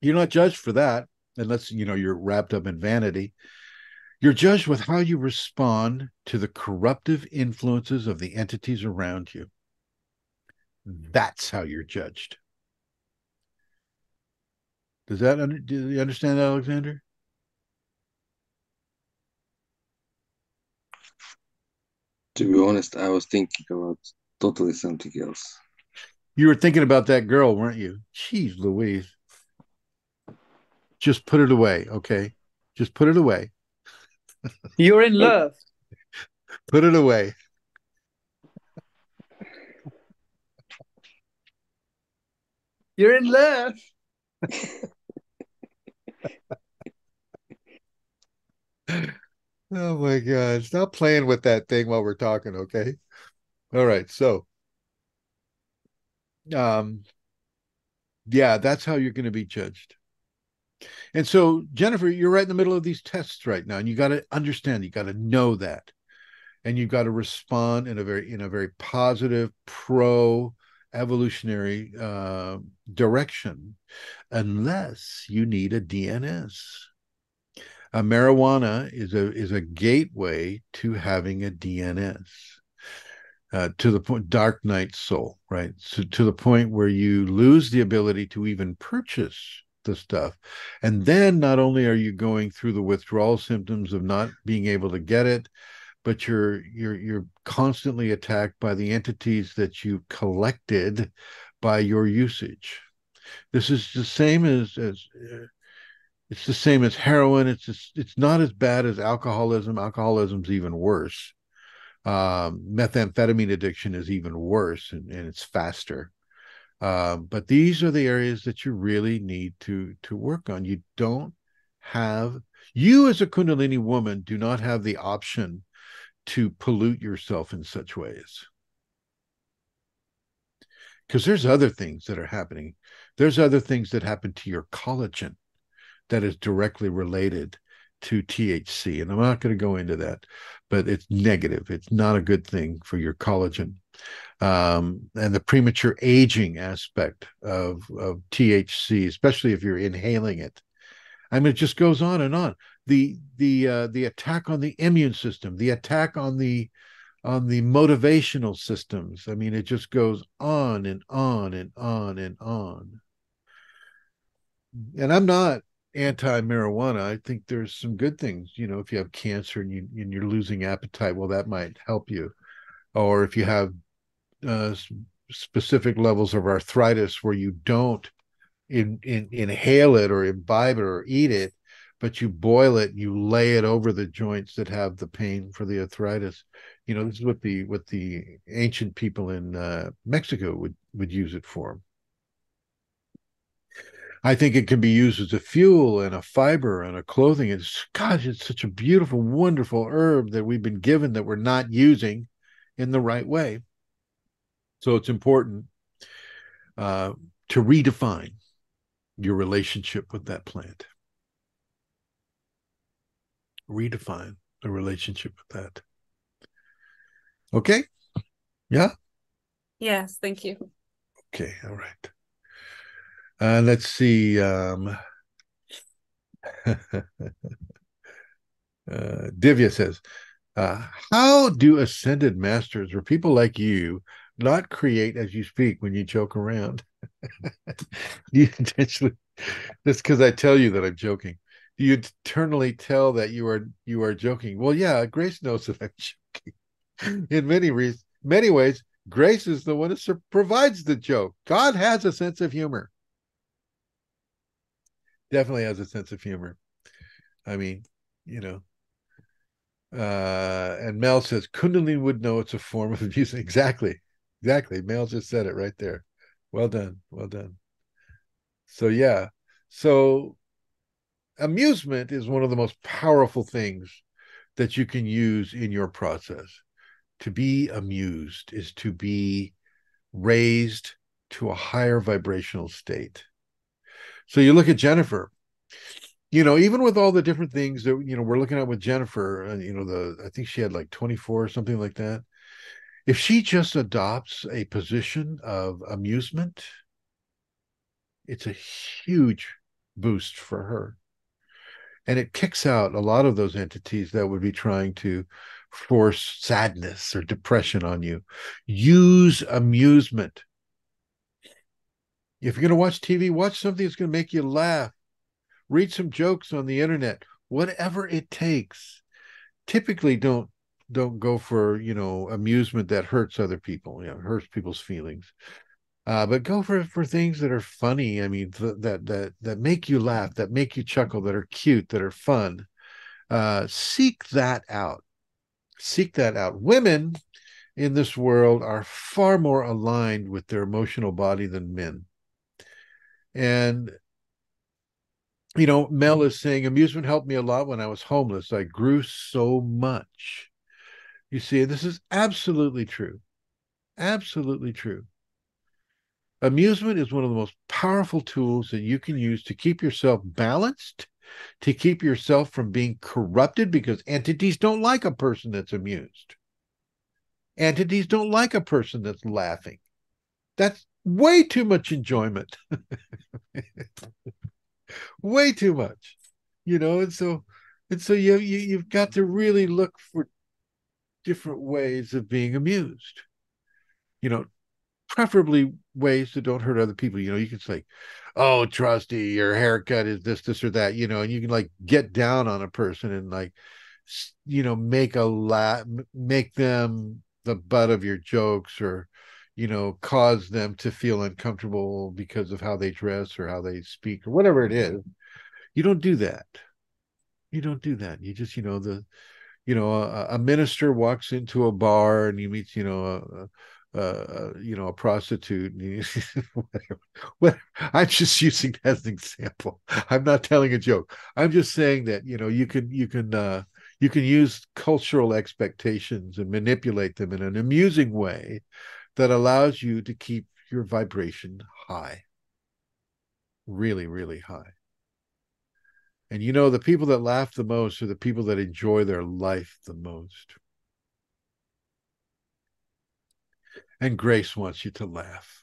you're not judged for that unless, you know, you're wrapped up in vanity you're judged with how you respond to the corruptive influences of the entities around you. That's how you're judged. Does that do you understand, Alexander? To be honest, I was thinking about totally something else. You were thinking about that girl, weren't you? Jeez, Louise. Just put it away, okay? Just put it away. You're in love. Put it away. You're in love. oh my God. Stop playing with that thing while we're talking, okay? All right. So, um, yeah, that's how you're going to be judged. And so, Jennifer, you're right in the middle of these tests right now, and you got to understand, you got to know that, and you've got to respond in a very in a very positive, pro evolutionary uh, direction, unless you need a DNS. A marijuana is a is a gateway to having a DNS. Uh, to the point dark night soul right so to the point where you lose the ability to even purchase the stuff. And then not only are you going through the withdrawal symptoms of not being able to get it, but you're you're you're constantly attacked by the entities that you collected by your usage. This is the same as as uh, it's the same as heroin. It's just, it's not as bad as alcoholism. Alcoholism's even worse. Um, methamphetamine addiction is even worse, and, and it's faster. Um, but these are the areas that you really need to to work on. You don't have you as a Kundalini woman do not have the option to pollute yourself in such ways. Because there's other things that are happening. There's other things that happen to your collagen that is directly related to THC. And I'm not going to go into that, but it's negative. It's not a good thing for your collagen um, and the premature aging aspect of, of THC, especially if you're inhaling it. I mean, it just goes on and on. The the uh, the attack on the immune system, the attack on the on the motivational systems. I mean, it just goes on and on and on and on. And I'm not anti-marijuana. I think there's some good things. You know, if you have cancer and you and you're losing appetite, well, that might help you. Or if you have uh, specific levels of arthritis where you don't in, in, inhale it or imbibe it or eat it, but you boil it, you lay it over the joints that have the pain for the arthritis. You know, this is what the what the ancient people in uh, Mexico would would use it for. I think it can be used as a fuel and a fiber and a clothing. It's gosh, it's such a beautiful, wonderful herb that we've been given that we're not using in the right way. So it's important uh, to redefine your relationship with that plant. Redefine the relationship with that. Okay? Yeah? Yes, thank you. Okay, all right. Uh, let's see. Um, Uh, Divya says, uh, "How do ascended masters or people like you not create as you speak when you joke around? you intentionally? That's because I tell you that I'm joking. Do you internally tell that you are you are joking? Well, yeah, Grace knows that I'm joking. In many reasons, many ways, Grace is the one that provides the joke. God has a sense of humor. Definitely has a sense of humor. I mean, you know. Uh, and Mel says Kundalini would know it's a form of abuse. Exactly. Exactly. Mel just said it right there. Well done. Well done. So yeah. So amusement is one of the most powerful things that you can use in your process. To be amused is to be raised to a higher vibrational state. So you look at Jennifer, you know, even with all the different things that, you know, we're looking at with Jennifer, and, you know, the, I think she had like 24 or something like that. If she just adopts a position of amusement, it's a huge boost for her and it kicks out a lot of those entities that would be trying to force sadness or depression on you. Use amusement. If you're going to watch TV, watch something that's going to make you laugh. Read some jokes on the internet, whatever it takes. Typically, don't don't go for you know amusement that hurts other people, you know, hurts people's feelings. Uh, but go for for things that are funny. I mean, th- that that that make you laugh, that make you chuckle, that are cute, that are fun. Uh, seek that out. Seek that out. Women in this world are far more aligned with their emotional body than men. And you know, Mel is saying amusement helped me a lot when I was homeless. I grew so much. You see, this is absolutely true. Absolutely true. Amusement is one of the most powerful tools that you can use to keep yourself balanced, to keep yourself from being corrupted, because entities don't like a person that's amused. Entities don't like a person that's laughing. That's way too much enjoyment. way too much. You know, and so and so you, you you've got to really look for different ways of being amused. You know, preferably ways that don't hurt other people. You know, you can say, "Oh, trusty, your haircut is this, this, or that," you know, and you can like get down on a person and like, you know, make a laugh, make them the butt of your jokes, or you know, cause them to feel uncomfortable because of how they dress or how they speak or whatever it is. Mm-hmm. You don't do that. You don't do that. You just, you know, the, you know, a, a minister walks into a bar and he meets, you know, a, uh, you know, a prostitute. I'm just using that as an example. I'm not telling a joke. I'm just saying that you know you can you can uh, you can use cultural expectations and manipulate them in an amusing way that allows you to keep your vibration high, really, really high. And you know, the people that laugh the most are the people that enjoy their life the most. And Grace wants you to laugh.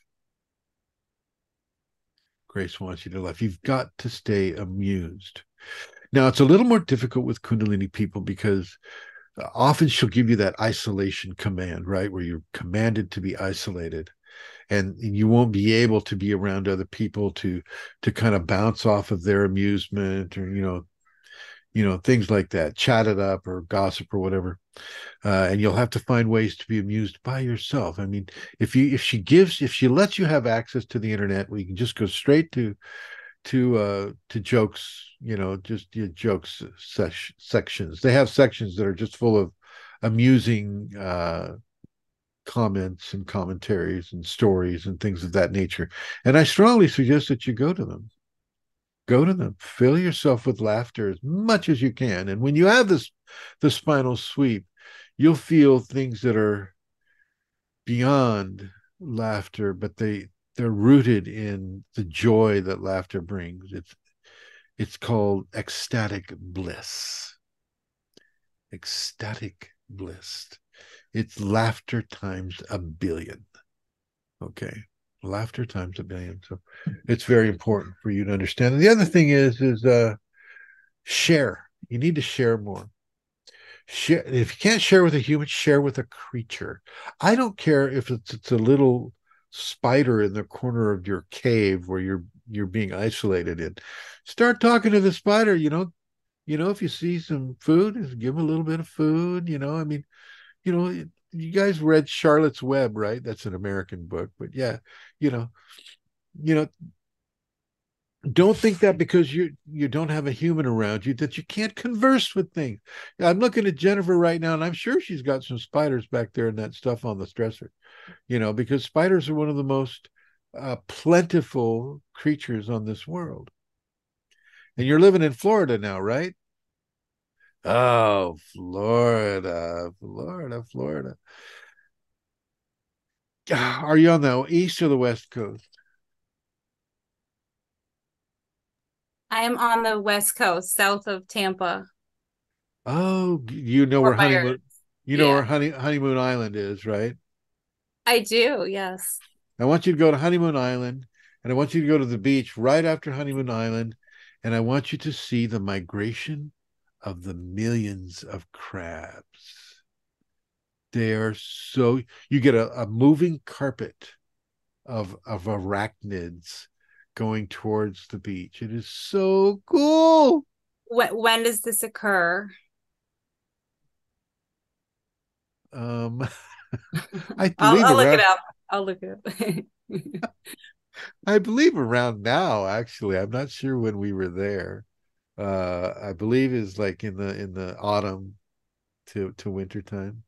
Grace wants you to laugh. You've got to stay amused. Now, it's a little more difficult with Kundalini people because uh, often she'll give you that isolation command, right? Where you're commanded to be isolated and you won't be able to be around other people to to kind of bounce off of their amusement or you know you know things like that chat it up or gossip or whatever uh, and you'll have to find ways to be amused by yourself. I mean if you if she gives if she lets you have access to the internet we can just go straight to to uh to jokes you know just your jokes ses- sections. They have sections that are just full of amusing uh comments and commentaries and stories and things of that nature. And i strongly suggest that you go to them. Go to them. Fill yourself with laughter as much as you can. And when you have this the spinal sweep you'll feel things that are beyond laughter but they they're rooted in the joy that laughter brings. It's it's called ecstatic bliss. Ecstatic bliss it's laughter times a billion okay laughter times a billion. So it's very important for you to understand. And the other thing is, is uh, share. You need to share more. share if you can't share with a human share with a creature i don't care if it's, it's a little spider in the corner of your cave where you're you're being isolated in start talking to the spider you know you know if you see some food give them a little bit of food you know i mean you know you guys read charlotte's web right that's an american book but yeah you know you know don't think that because you you don't have a human around you that you can't converse with things. I'm looking at Jennifer right now, and I'm sure she's got some spiders back there and that stuff on the stressor, you know, because spiders are one of the most uh, plentiful creatures on this world. And you're living in Florida now, right? Oh, Florida, Florida, Florida. Ah, are you on the east or the west coast? I am on the west coast, south of Tampa. Oh, you know where honeymoon you know yeah. where honey honeymoon island is, right? I do, yes. I want you to go to Honeymoon Island and I want you to go to the beach right after Honeymoon Island and I want you to see the migration of the millions of crabs. They are so you get a, a moving carpet of of arachnids going towards the beach. It is so cool. When, when does this occur? Um, I believe I'll, I'll around, look it up. I'll look it up. I believe around now. Actually, I'm not sure when we were there. Uh, I believe is like in the in the autumn to to winter time.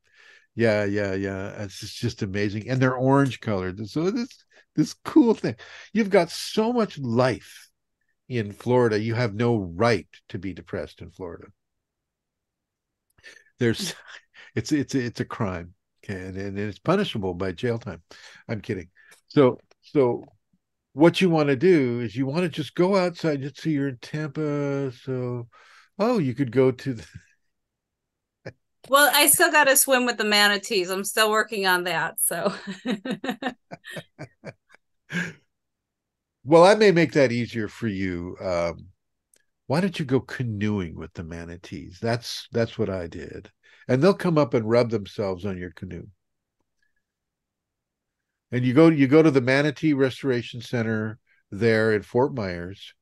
Yeah, yeah, yeah. It's just, just amazing, and they're orange colored. So this this cool thing. You've got so much life in Florida. You have no right to be depressed in Florida. There's, it's it's it's a crime, and and it's punishable by jail time. I'm kidding. So so what you want to do is you want to just go outside. Just see you're in Tampa. So oh, you could go to the well, I still got to swim with the manatees. I'm still working on that. So well, I may make that easier for you. Um, why don't you go canoeing with the manatees? That's that's what I did, and they'll come up and rub themselves on your canoe. And you go you go to the Manatee Restoration Center there in Fort Myers,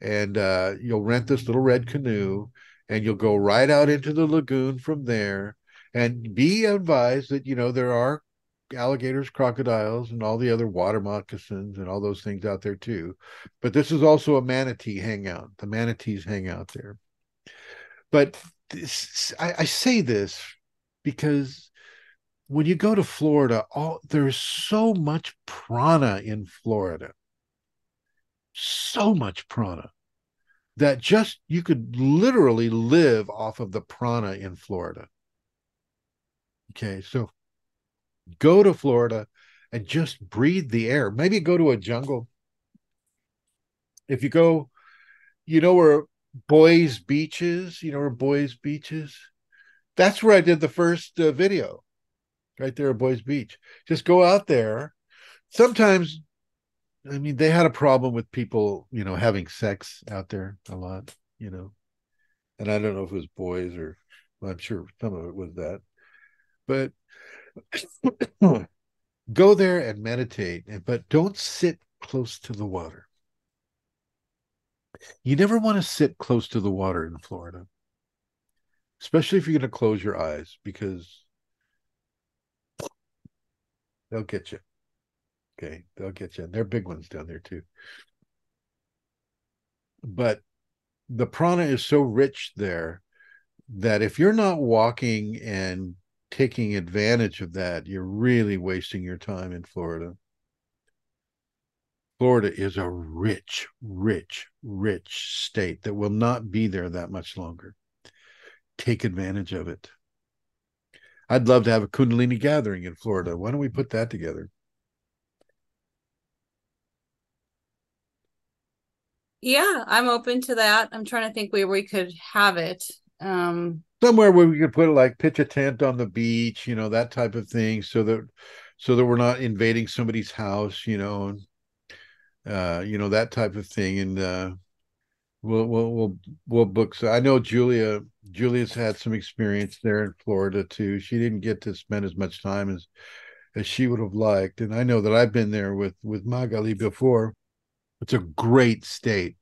and uh, you'll rent this little red canoe, and you'll go right out into the lagoon from there. And be advised that you know there are alligators, crocodiles, and all the other water moccasins and all those things out there too. But this is also a manatee hangout. The manatees hang out there. But this, I, I say this because when you go to Florida, all there's so much prana in Florida. So much prana that just you could literally live off of the prana in Florida. Okay, so go to Florida and just breathe the air. Maybe go to a jungle. If you go, you know where Boys Beach is? You know where Boys Beach is? That's where I did the first uh, video, right there at Boys Beach. Just go out there. Sometimes, I mean, they had a problem with people, you know, having sex out there a lot, you know. And I don't know if it was boys or well, I'm sure some of it was that. But go there and meditate, but don't sit close to the water. You never want to sit close to the water in Florida, especially if you're going to close your eyes because they'll get you. Okay, they'll get you. And they're big ones down there too. But the prana is so rich there that if you're not walking and taking advantage of that, you're really wasting your time in Florida. Florida is a rich, rich, rich state that will not be there that much longer. Take advantage of it. I'd love to have a Kundalini gathering in Florida. Why don't we put that together? Yeah, I'm open to that. I'm trying to think where we could have it. Um, somewhere where we could put it like pitch a tent on the beach, you know, that type of thing, so that so that we're not invading somebody's house, you know, and uh, you know that type of thing, and uh, we'll we'll we'll we'll book. So I know Julia Julia's had some experience there in Florida too. She didn't get to spend as much time as as she would have liked, and I know that I've been there with with Magali before. It's a great state.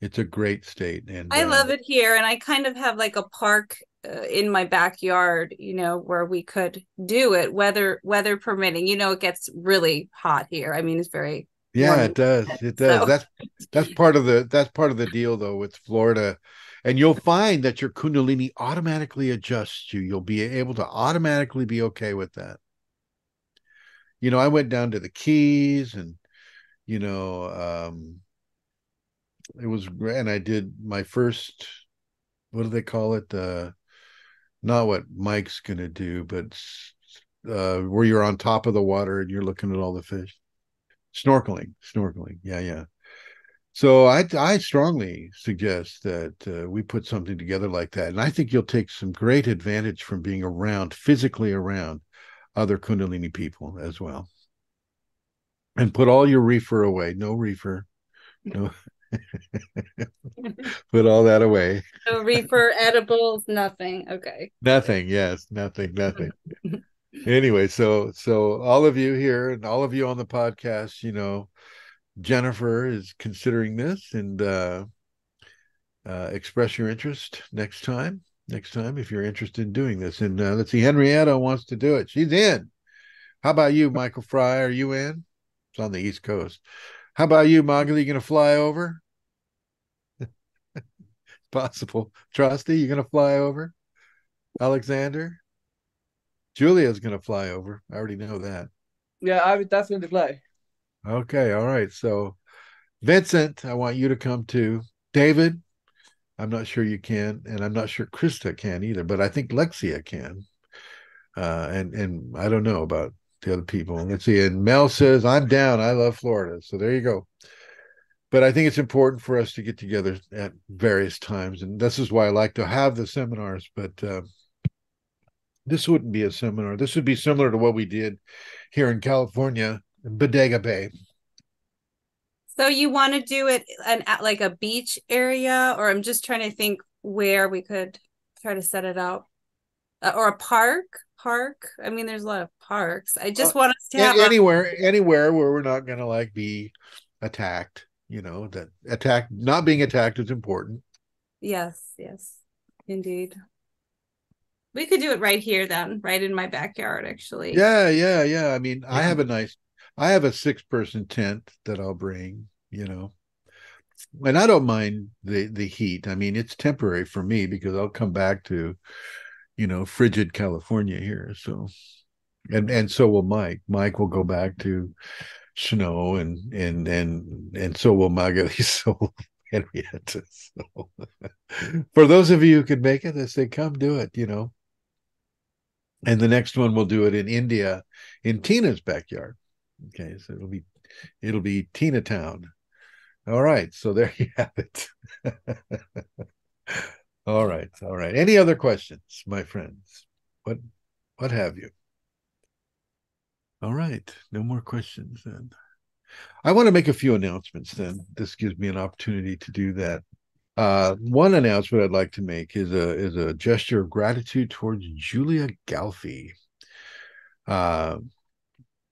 It's a great state, and I uh, love it here. And I kind of have like a park uh, in my backyard, you know, where we could do it, weather weather permitting. You know, it gets really hot here. I mean, it's very yeah, it does. It does. So. That's that's part of the that's part of the deal though with Florida. And you'll find that your kundalini automatically adjusts you. You'll be able to automatically be okay with that. You know, I went down to the Keys and you know, um it was and I did my first what do they call it? Uh not what Mike's gonna do, but uh where you're on top of the water and you're looking at all the fish snorkeling snorkeling yeah yeah so i i strongly suggest that uh, we put something together like that and i think you'll take some great advantage from being around physically around other kundalini people as well. And put all your reefer away no reefer no put all that away. No reefer edibles nothing okay. Nothing yes nothing nothing. Anyway, so so all of you here and all of you on the podcast, you know, Jennifer is considering this and uh, uh, express your interest next time. Next time, if you're interested in doing this, and uh, let's see, Henrietta wants to do it. She's in. How about you, Michael Fry? Are you in? It's on the East Coast. How about you, Magali? You gonna fly over? Possible. Trusty, you gonna fly over? Alexander? Julia's to fly over. I already know that. Yeah, I would definitely fly. Okay, all right. So, Vincent, I want you to come too. David, I'm not sure you can, and I'm not sure Krista can either, but I think Lexia can. Uh, and and I don't know about the other people. Let's see. And Mel says, "I'm down. I love Florida." So there you go. But I think it's important for us to get together at various times, and this is why I like to have the seminars. But uh, this wouldn't be a seminar. This would be similar to what we did here in California, Bodega Bay. So you want to do it an at like a beach area, or I'm just trying to think where we could try to set it up, uh, or a park. Park. I mean, there's a lot of parks. I just uh, want us to have anywhere, a- anywhere where we're not going to like be attacked. You know that attack, not being attacked is important. Yes. Yes. Indeed. We could do it right here then, right in my backyard, actually. Yeah, yeah, yeah. I mean, yeah. I have a nice, I have a six person tent that I'll bring, you know, and I don't mind the the heat. I mean, it's temporary for me because I'll come back to, you know, frigid California here. So, and and so will Mike. Mike will go back to snow, and and and and so will Magali. So Henrietta. So, for those of you who can make it, I say, come do it. You know, and the next one we'll do it in India in Tina's backyard. Okay, so it'll be it'll be Tina Town. All right, so there you have it. all right, all right. Any other questions, my friends? What what have you? All right, no more questions then. I want to make a few announcements then. This gives me an opportunity to do that. Uh, one announcement I'd like to make is a is a gesture of gratitude towards Julia Galfi. Uh,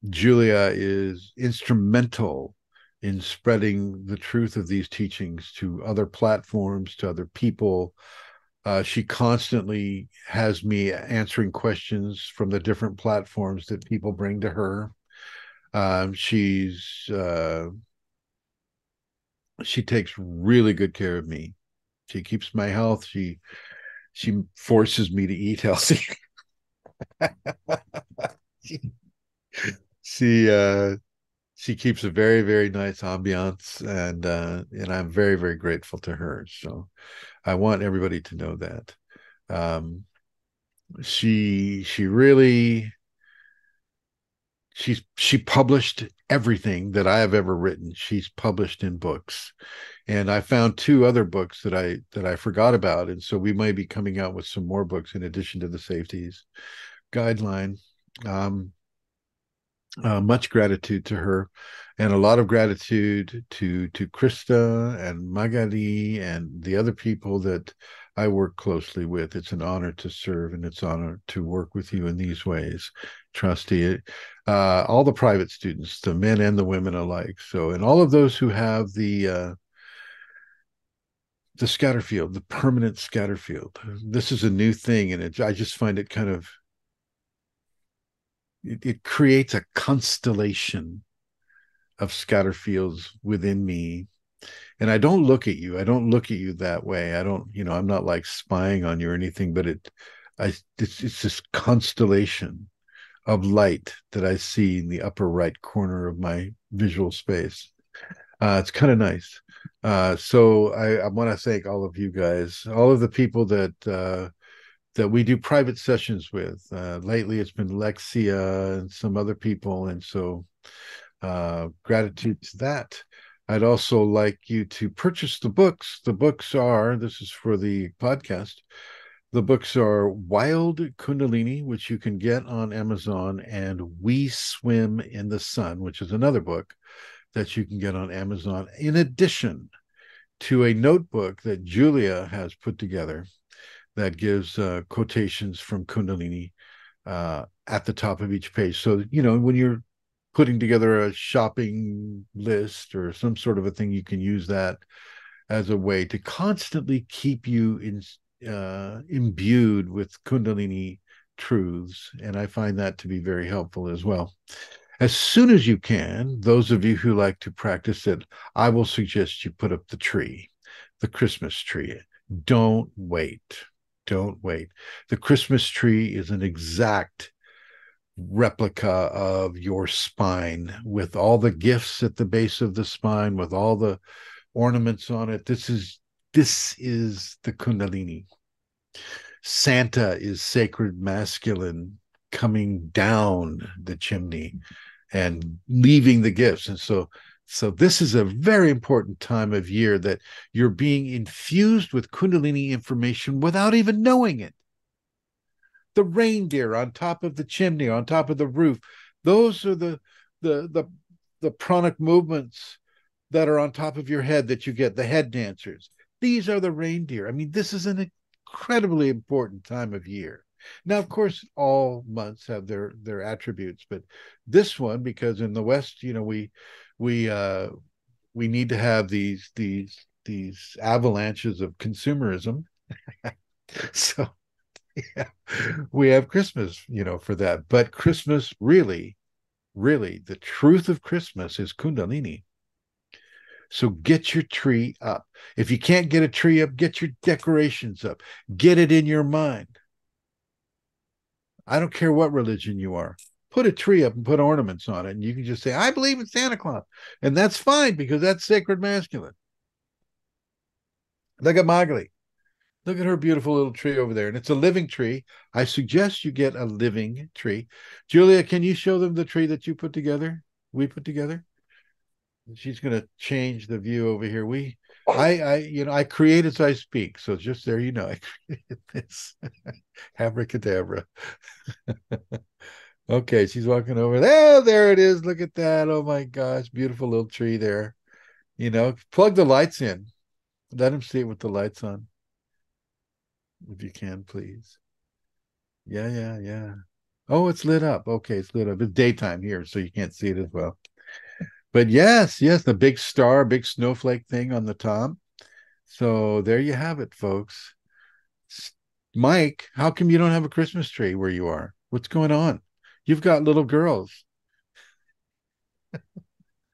Julia is instrumental in spreading the truth of these teachings to other platforms, to other people. Uh, she constantly has me answering questions from the different platforms that people bring to her. Um, she's uh, she takes really good care of me she keeps my health. She she forces me to eat healthy. she uh she keeps a very very nice ambiance and uh and I'm very very grateful to her. So I want everybody to know that. Um she she really she's she published everything that I have ever written. She's published in books and I found two other books that I that I forgot about, and so we might be coming out with some more books in addition to the safeties guideline. Um, uh, much gratitude to her and a lot of gratitude to to Krista and Magali and the other people that I work closely with. It's an honor to serve and it's an honor to work with you in these ways, trustee. Uh, all the private students, the men and the women alike. So, and all of those who have the uh, the scatter field, the permanent scatter field. This is a new thing, and it, I just find it kind of it, it creates a constellation of scatter fields within me. And i don't look at you. I don't look at you that way. I don't you know i'm not like spying on you or anything but it i it's, it's this constellation of light that i see in the upper right corner of my visual space. Uh, it's kind of nice. Uh, so i, I want to thank all of you guys all of the people that uh, that we do private sessions with. Uh, lately, it's been Lexia and some other people, and so uh, gratitude to that. I'd also like you to purchase the books. The books are this is for the podcast. The books are Wild Kundalini, which you can get on Amazon, and We Swim in the Sun, which is another book that you can get on Amazon, in addition to a notebook that Julia has put together that gives uh, quotations from Kundalini uh, at the top of each page. So, you know, when you're putting together a shopping list or some sort of a thing, you can use that as a way to constantly keep you in, uh, imbued with Kundalini truths. And I find that to be very helpful as well. As soon as you can, those of you who like to practice it, I will suggest you put up the tree, the Christmas tree. Don't wait. Don't wait. The Christmas tree is an exact replica of your spine with all the gifts at the base of the spine, with all the ornaments on it. This is this is the Kundalini. Santa is sacred masculine coming down the chimney and leaving the gifts. And so so this is a very important time of year that you're being infused with Kundalini information without even knowing it. The reindeer on top of the chimney, on top of the roof, those are the the the the pranic movements that are on top of your head that you get, the head dancers. These are the reindeer. I mean, this is an incredibly important time of year. Now, of course, all months have their their attributes, but this one, because in the West, you know, we we uh, we need to have these these these avalanches of consumerism. so yeah, we have Christmas, you know, for that. But Christmas really, really, the truth of Christmas is Kundalini. So get your tree up. If you can't get a tree up, get your decorations up. Get it in your mind. I don't care what religion you are put a tree up and put ornaments on it, and you can just say, I believe in Santa Claus. And that's fine because that's sacred masculine. Look at Magali. Look at her beautiful little tree over there. And it's a living tree. I suggest you get a living tree. Julia, can you show them the tree that you put together? We put together? She's to change the view over here. We, I, I, you know, I create as I speak. So just there, you know, I created this. Abracadabra. Okay, she's walking over there. Oh, there it is. Look at that. Oh my gosh, beautiful little tree there. You know, plug the lights in. Let him see it with the lights on. If you can, please. Yeah, yeah, yeah. Oh, it's lit up. Okay, it's lit up. It's daytime here, so you can't see it as well. But yes, yes, the big star, big snowflake thing on the top. So there you have it, folks. Mike, how come you don't have a Christmas tree where you are? What's going on? You've got little girls.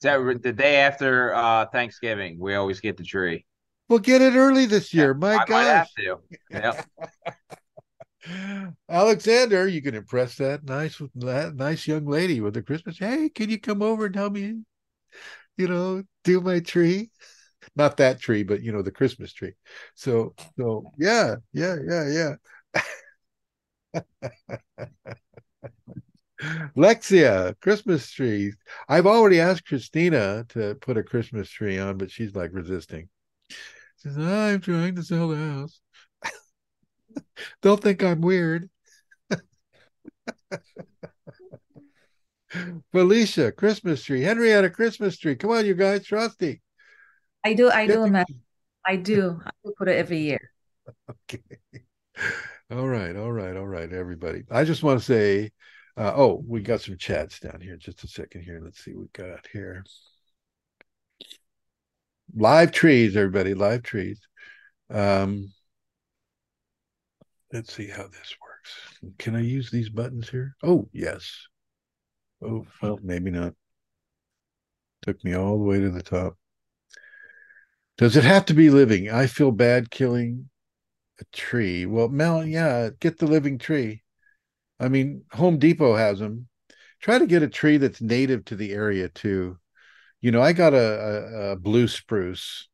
So the day after uh, Thanksgiving, we always get the tree. Well, get it early this year. Yeah, My I gosh. Yep. Alexander, you can impress that nice that nice young lady with the Christmas. Hey, can you come over and help me, you know, do my tree? Not that tree, but you know, the Christmas tree. So so yeah, yeah, yeah, yeah. Lexia, Christmas tree. I've already asked Christina to put a Christmas tree on, but she's like resisting. She says, I'm trying to sell the house. They'll think I'm weird. Felicia, Christmas tree. Henrietta, Christmas tree. Come on, you guys, trusty. I do, I do, man. I do. I do put it every year. Okay. All right, all right, all right, everybody. I just want to say, uh, oh, we got some chats down here. Just a second here. Let's see what we got here. Live trees, everybody. Live trees. Um, let's see how this works. Can I use these buttons here? Oh, yes. Oh, well, maybe not. Took me all the way to the top. Does it have to be living? I feel bad killing a tree. Well, Mel, yeah, get the living tree. I mean, Home Depot has them. Try to get a tree that's native to the area too. You know, I got a, a, a blue spruce,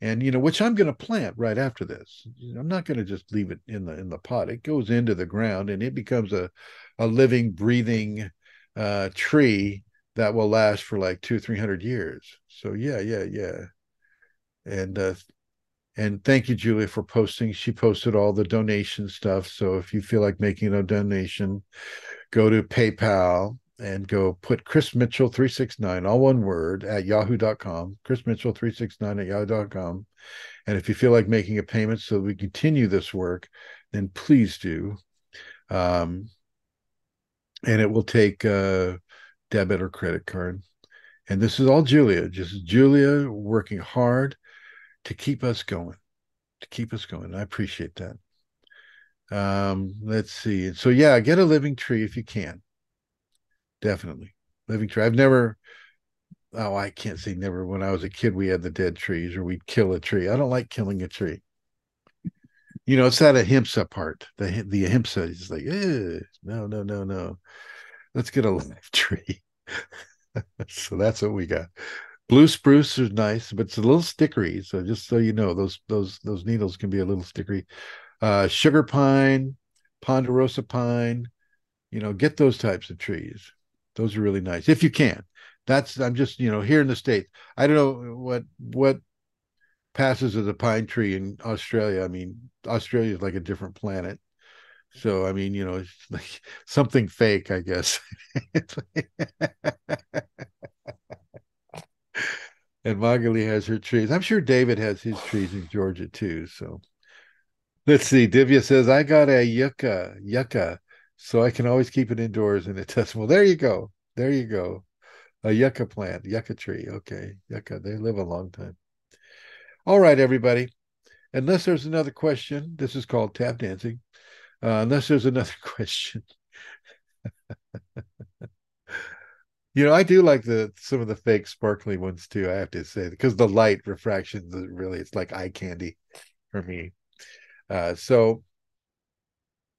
and you know, which I'm going to plant right after this. I'm not going to just leave it in the in the pot. It goes into the ground, and it becomes a a living, breathing uh, tree that will last for like two, three hundred years. So yeah, yeah, yeah. And uh, and thank you, Julia, for posting. She posted all the donation stuff. So if you feel like making a donation, go to PayPal and go put Chris Mitchell 369, all one word, at yahoo.com. Chris Mitchell 369 at yahoo.com. And if you feel like making a payment so we continue this work, then please do. Um, and it will take a debit or credit card. And this is all Julia, just Julia working hard to keep us going, to keep us going. I appreciate that. Um, let's see. So yeah, get a living tree if you can. Definitely. Living tree. I've never oh, I can't say never. When I was a kid, we had the dead trees or we'd kill a tree. I don't like killing a tree. You know, it's that ahimsa part. The the ahimsa is like, no, no, no, no. Let's get a live tree. so that's what we got. Blue spruce is nice, but it's a little stickery. So just so you know, those those those needles can be a little stickery. Uh, sugar pine, ponderosa pine, you know, get those types of trees. Those are really nice if you can. That's I'm just you know here in the states. I don't know what what passes as a pine tree in Australia. I mean, Australia is like a different planet. So I mean, you know, it's like something fake, I guess. and Magali has her trees. I'm sure David has his trees in Georgia too. So let's see. Divya says, I got a yucca, yucca, so I can always keep it indoors and it does well. There you go. There you go. A yucca plant, yucca tree. Okay. Yucca. They live a long time. All right, everybody. Unless there's another question, this is called tap dancing. Uh, unless there's another question. You know, I do like the some of the fake sparkly ones too. I have to say because the light refraction really it's like eye candy for me. Uh, so,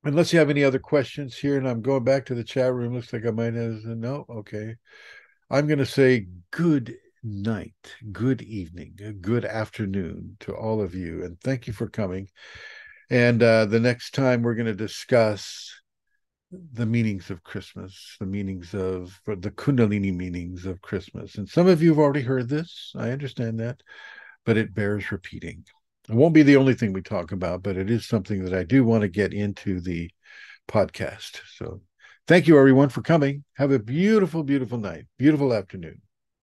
unless you have any other questions here, and I'm going back to the chat room. Looks like I might have no. Okay, I'm going to say good night, good evening, good afternoon to all of you, and thank you for coming. And uh, the next time we're going to discuss the meanings of Christmas, the meanings of the Kundalini meanings of Christmas. And some of you have already heard this. I understand that, but it bears repeating. It won't be the only thing we talk about, but it is something that I do want to get into the podcast. So thank you, everyone, for coming. Have a beautiful, beautiful night, beautiful afternoon.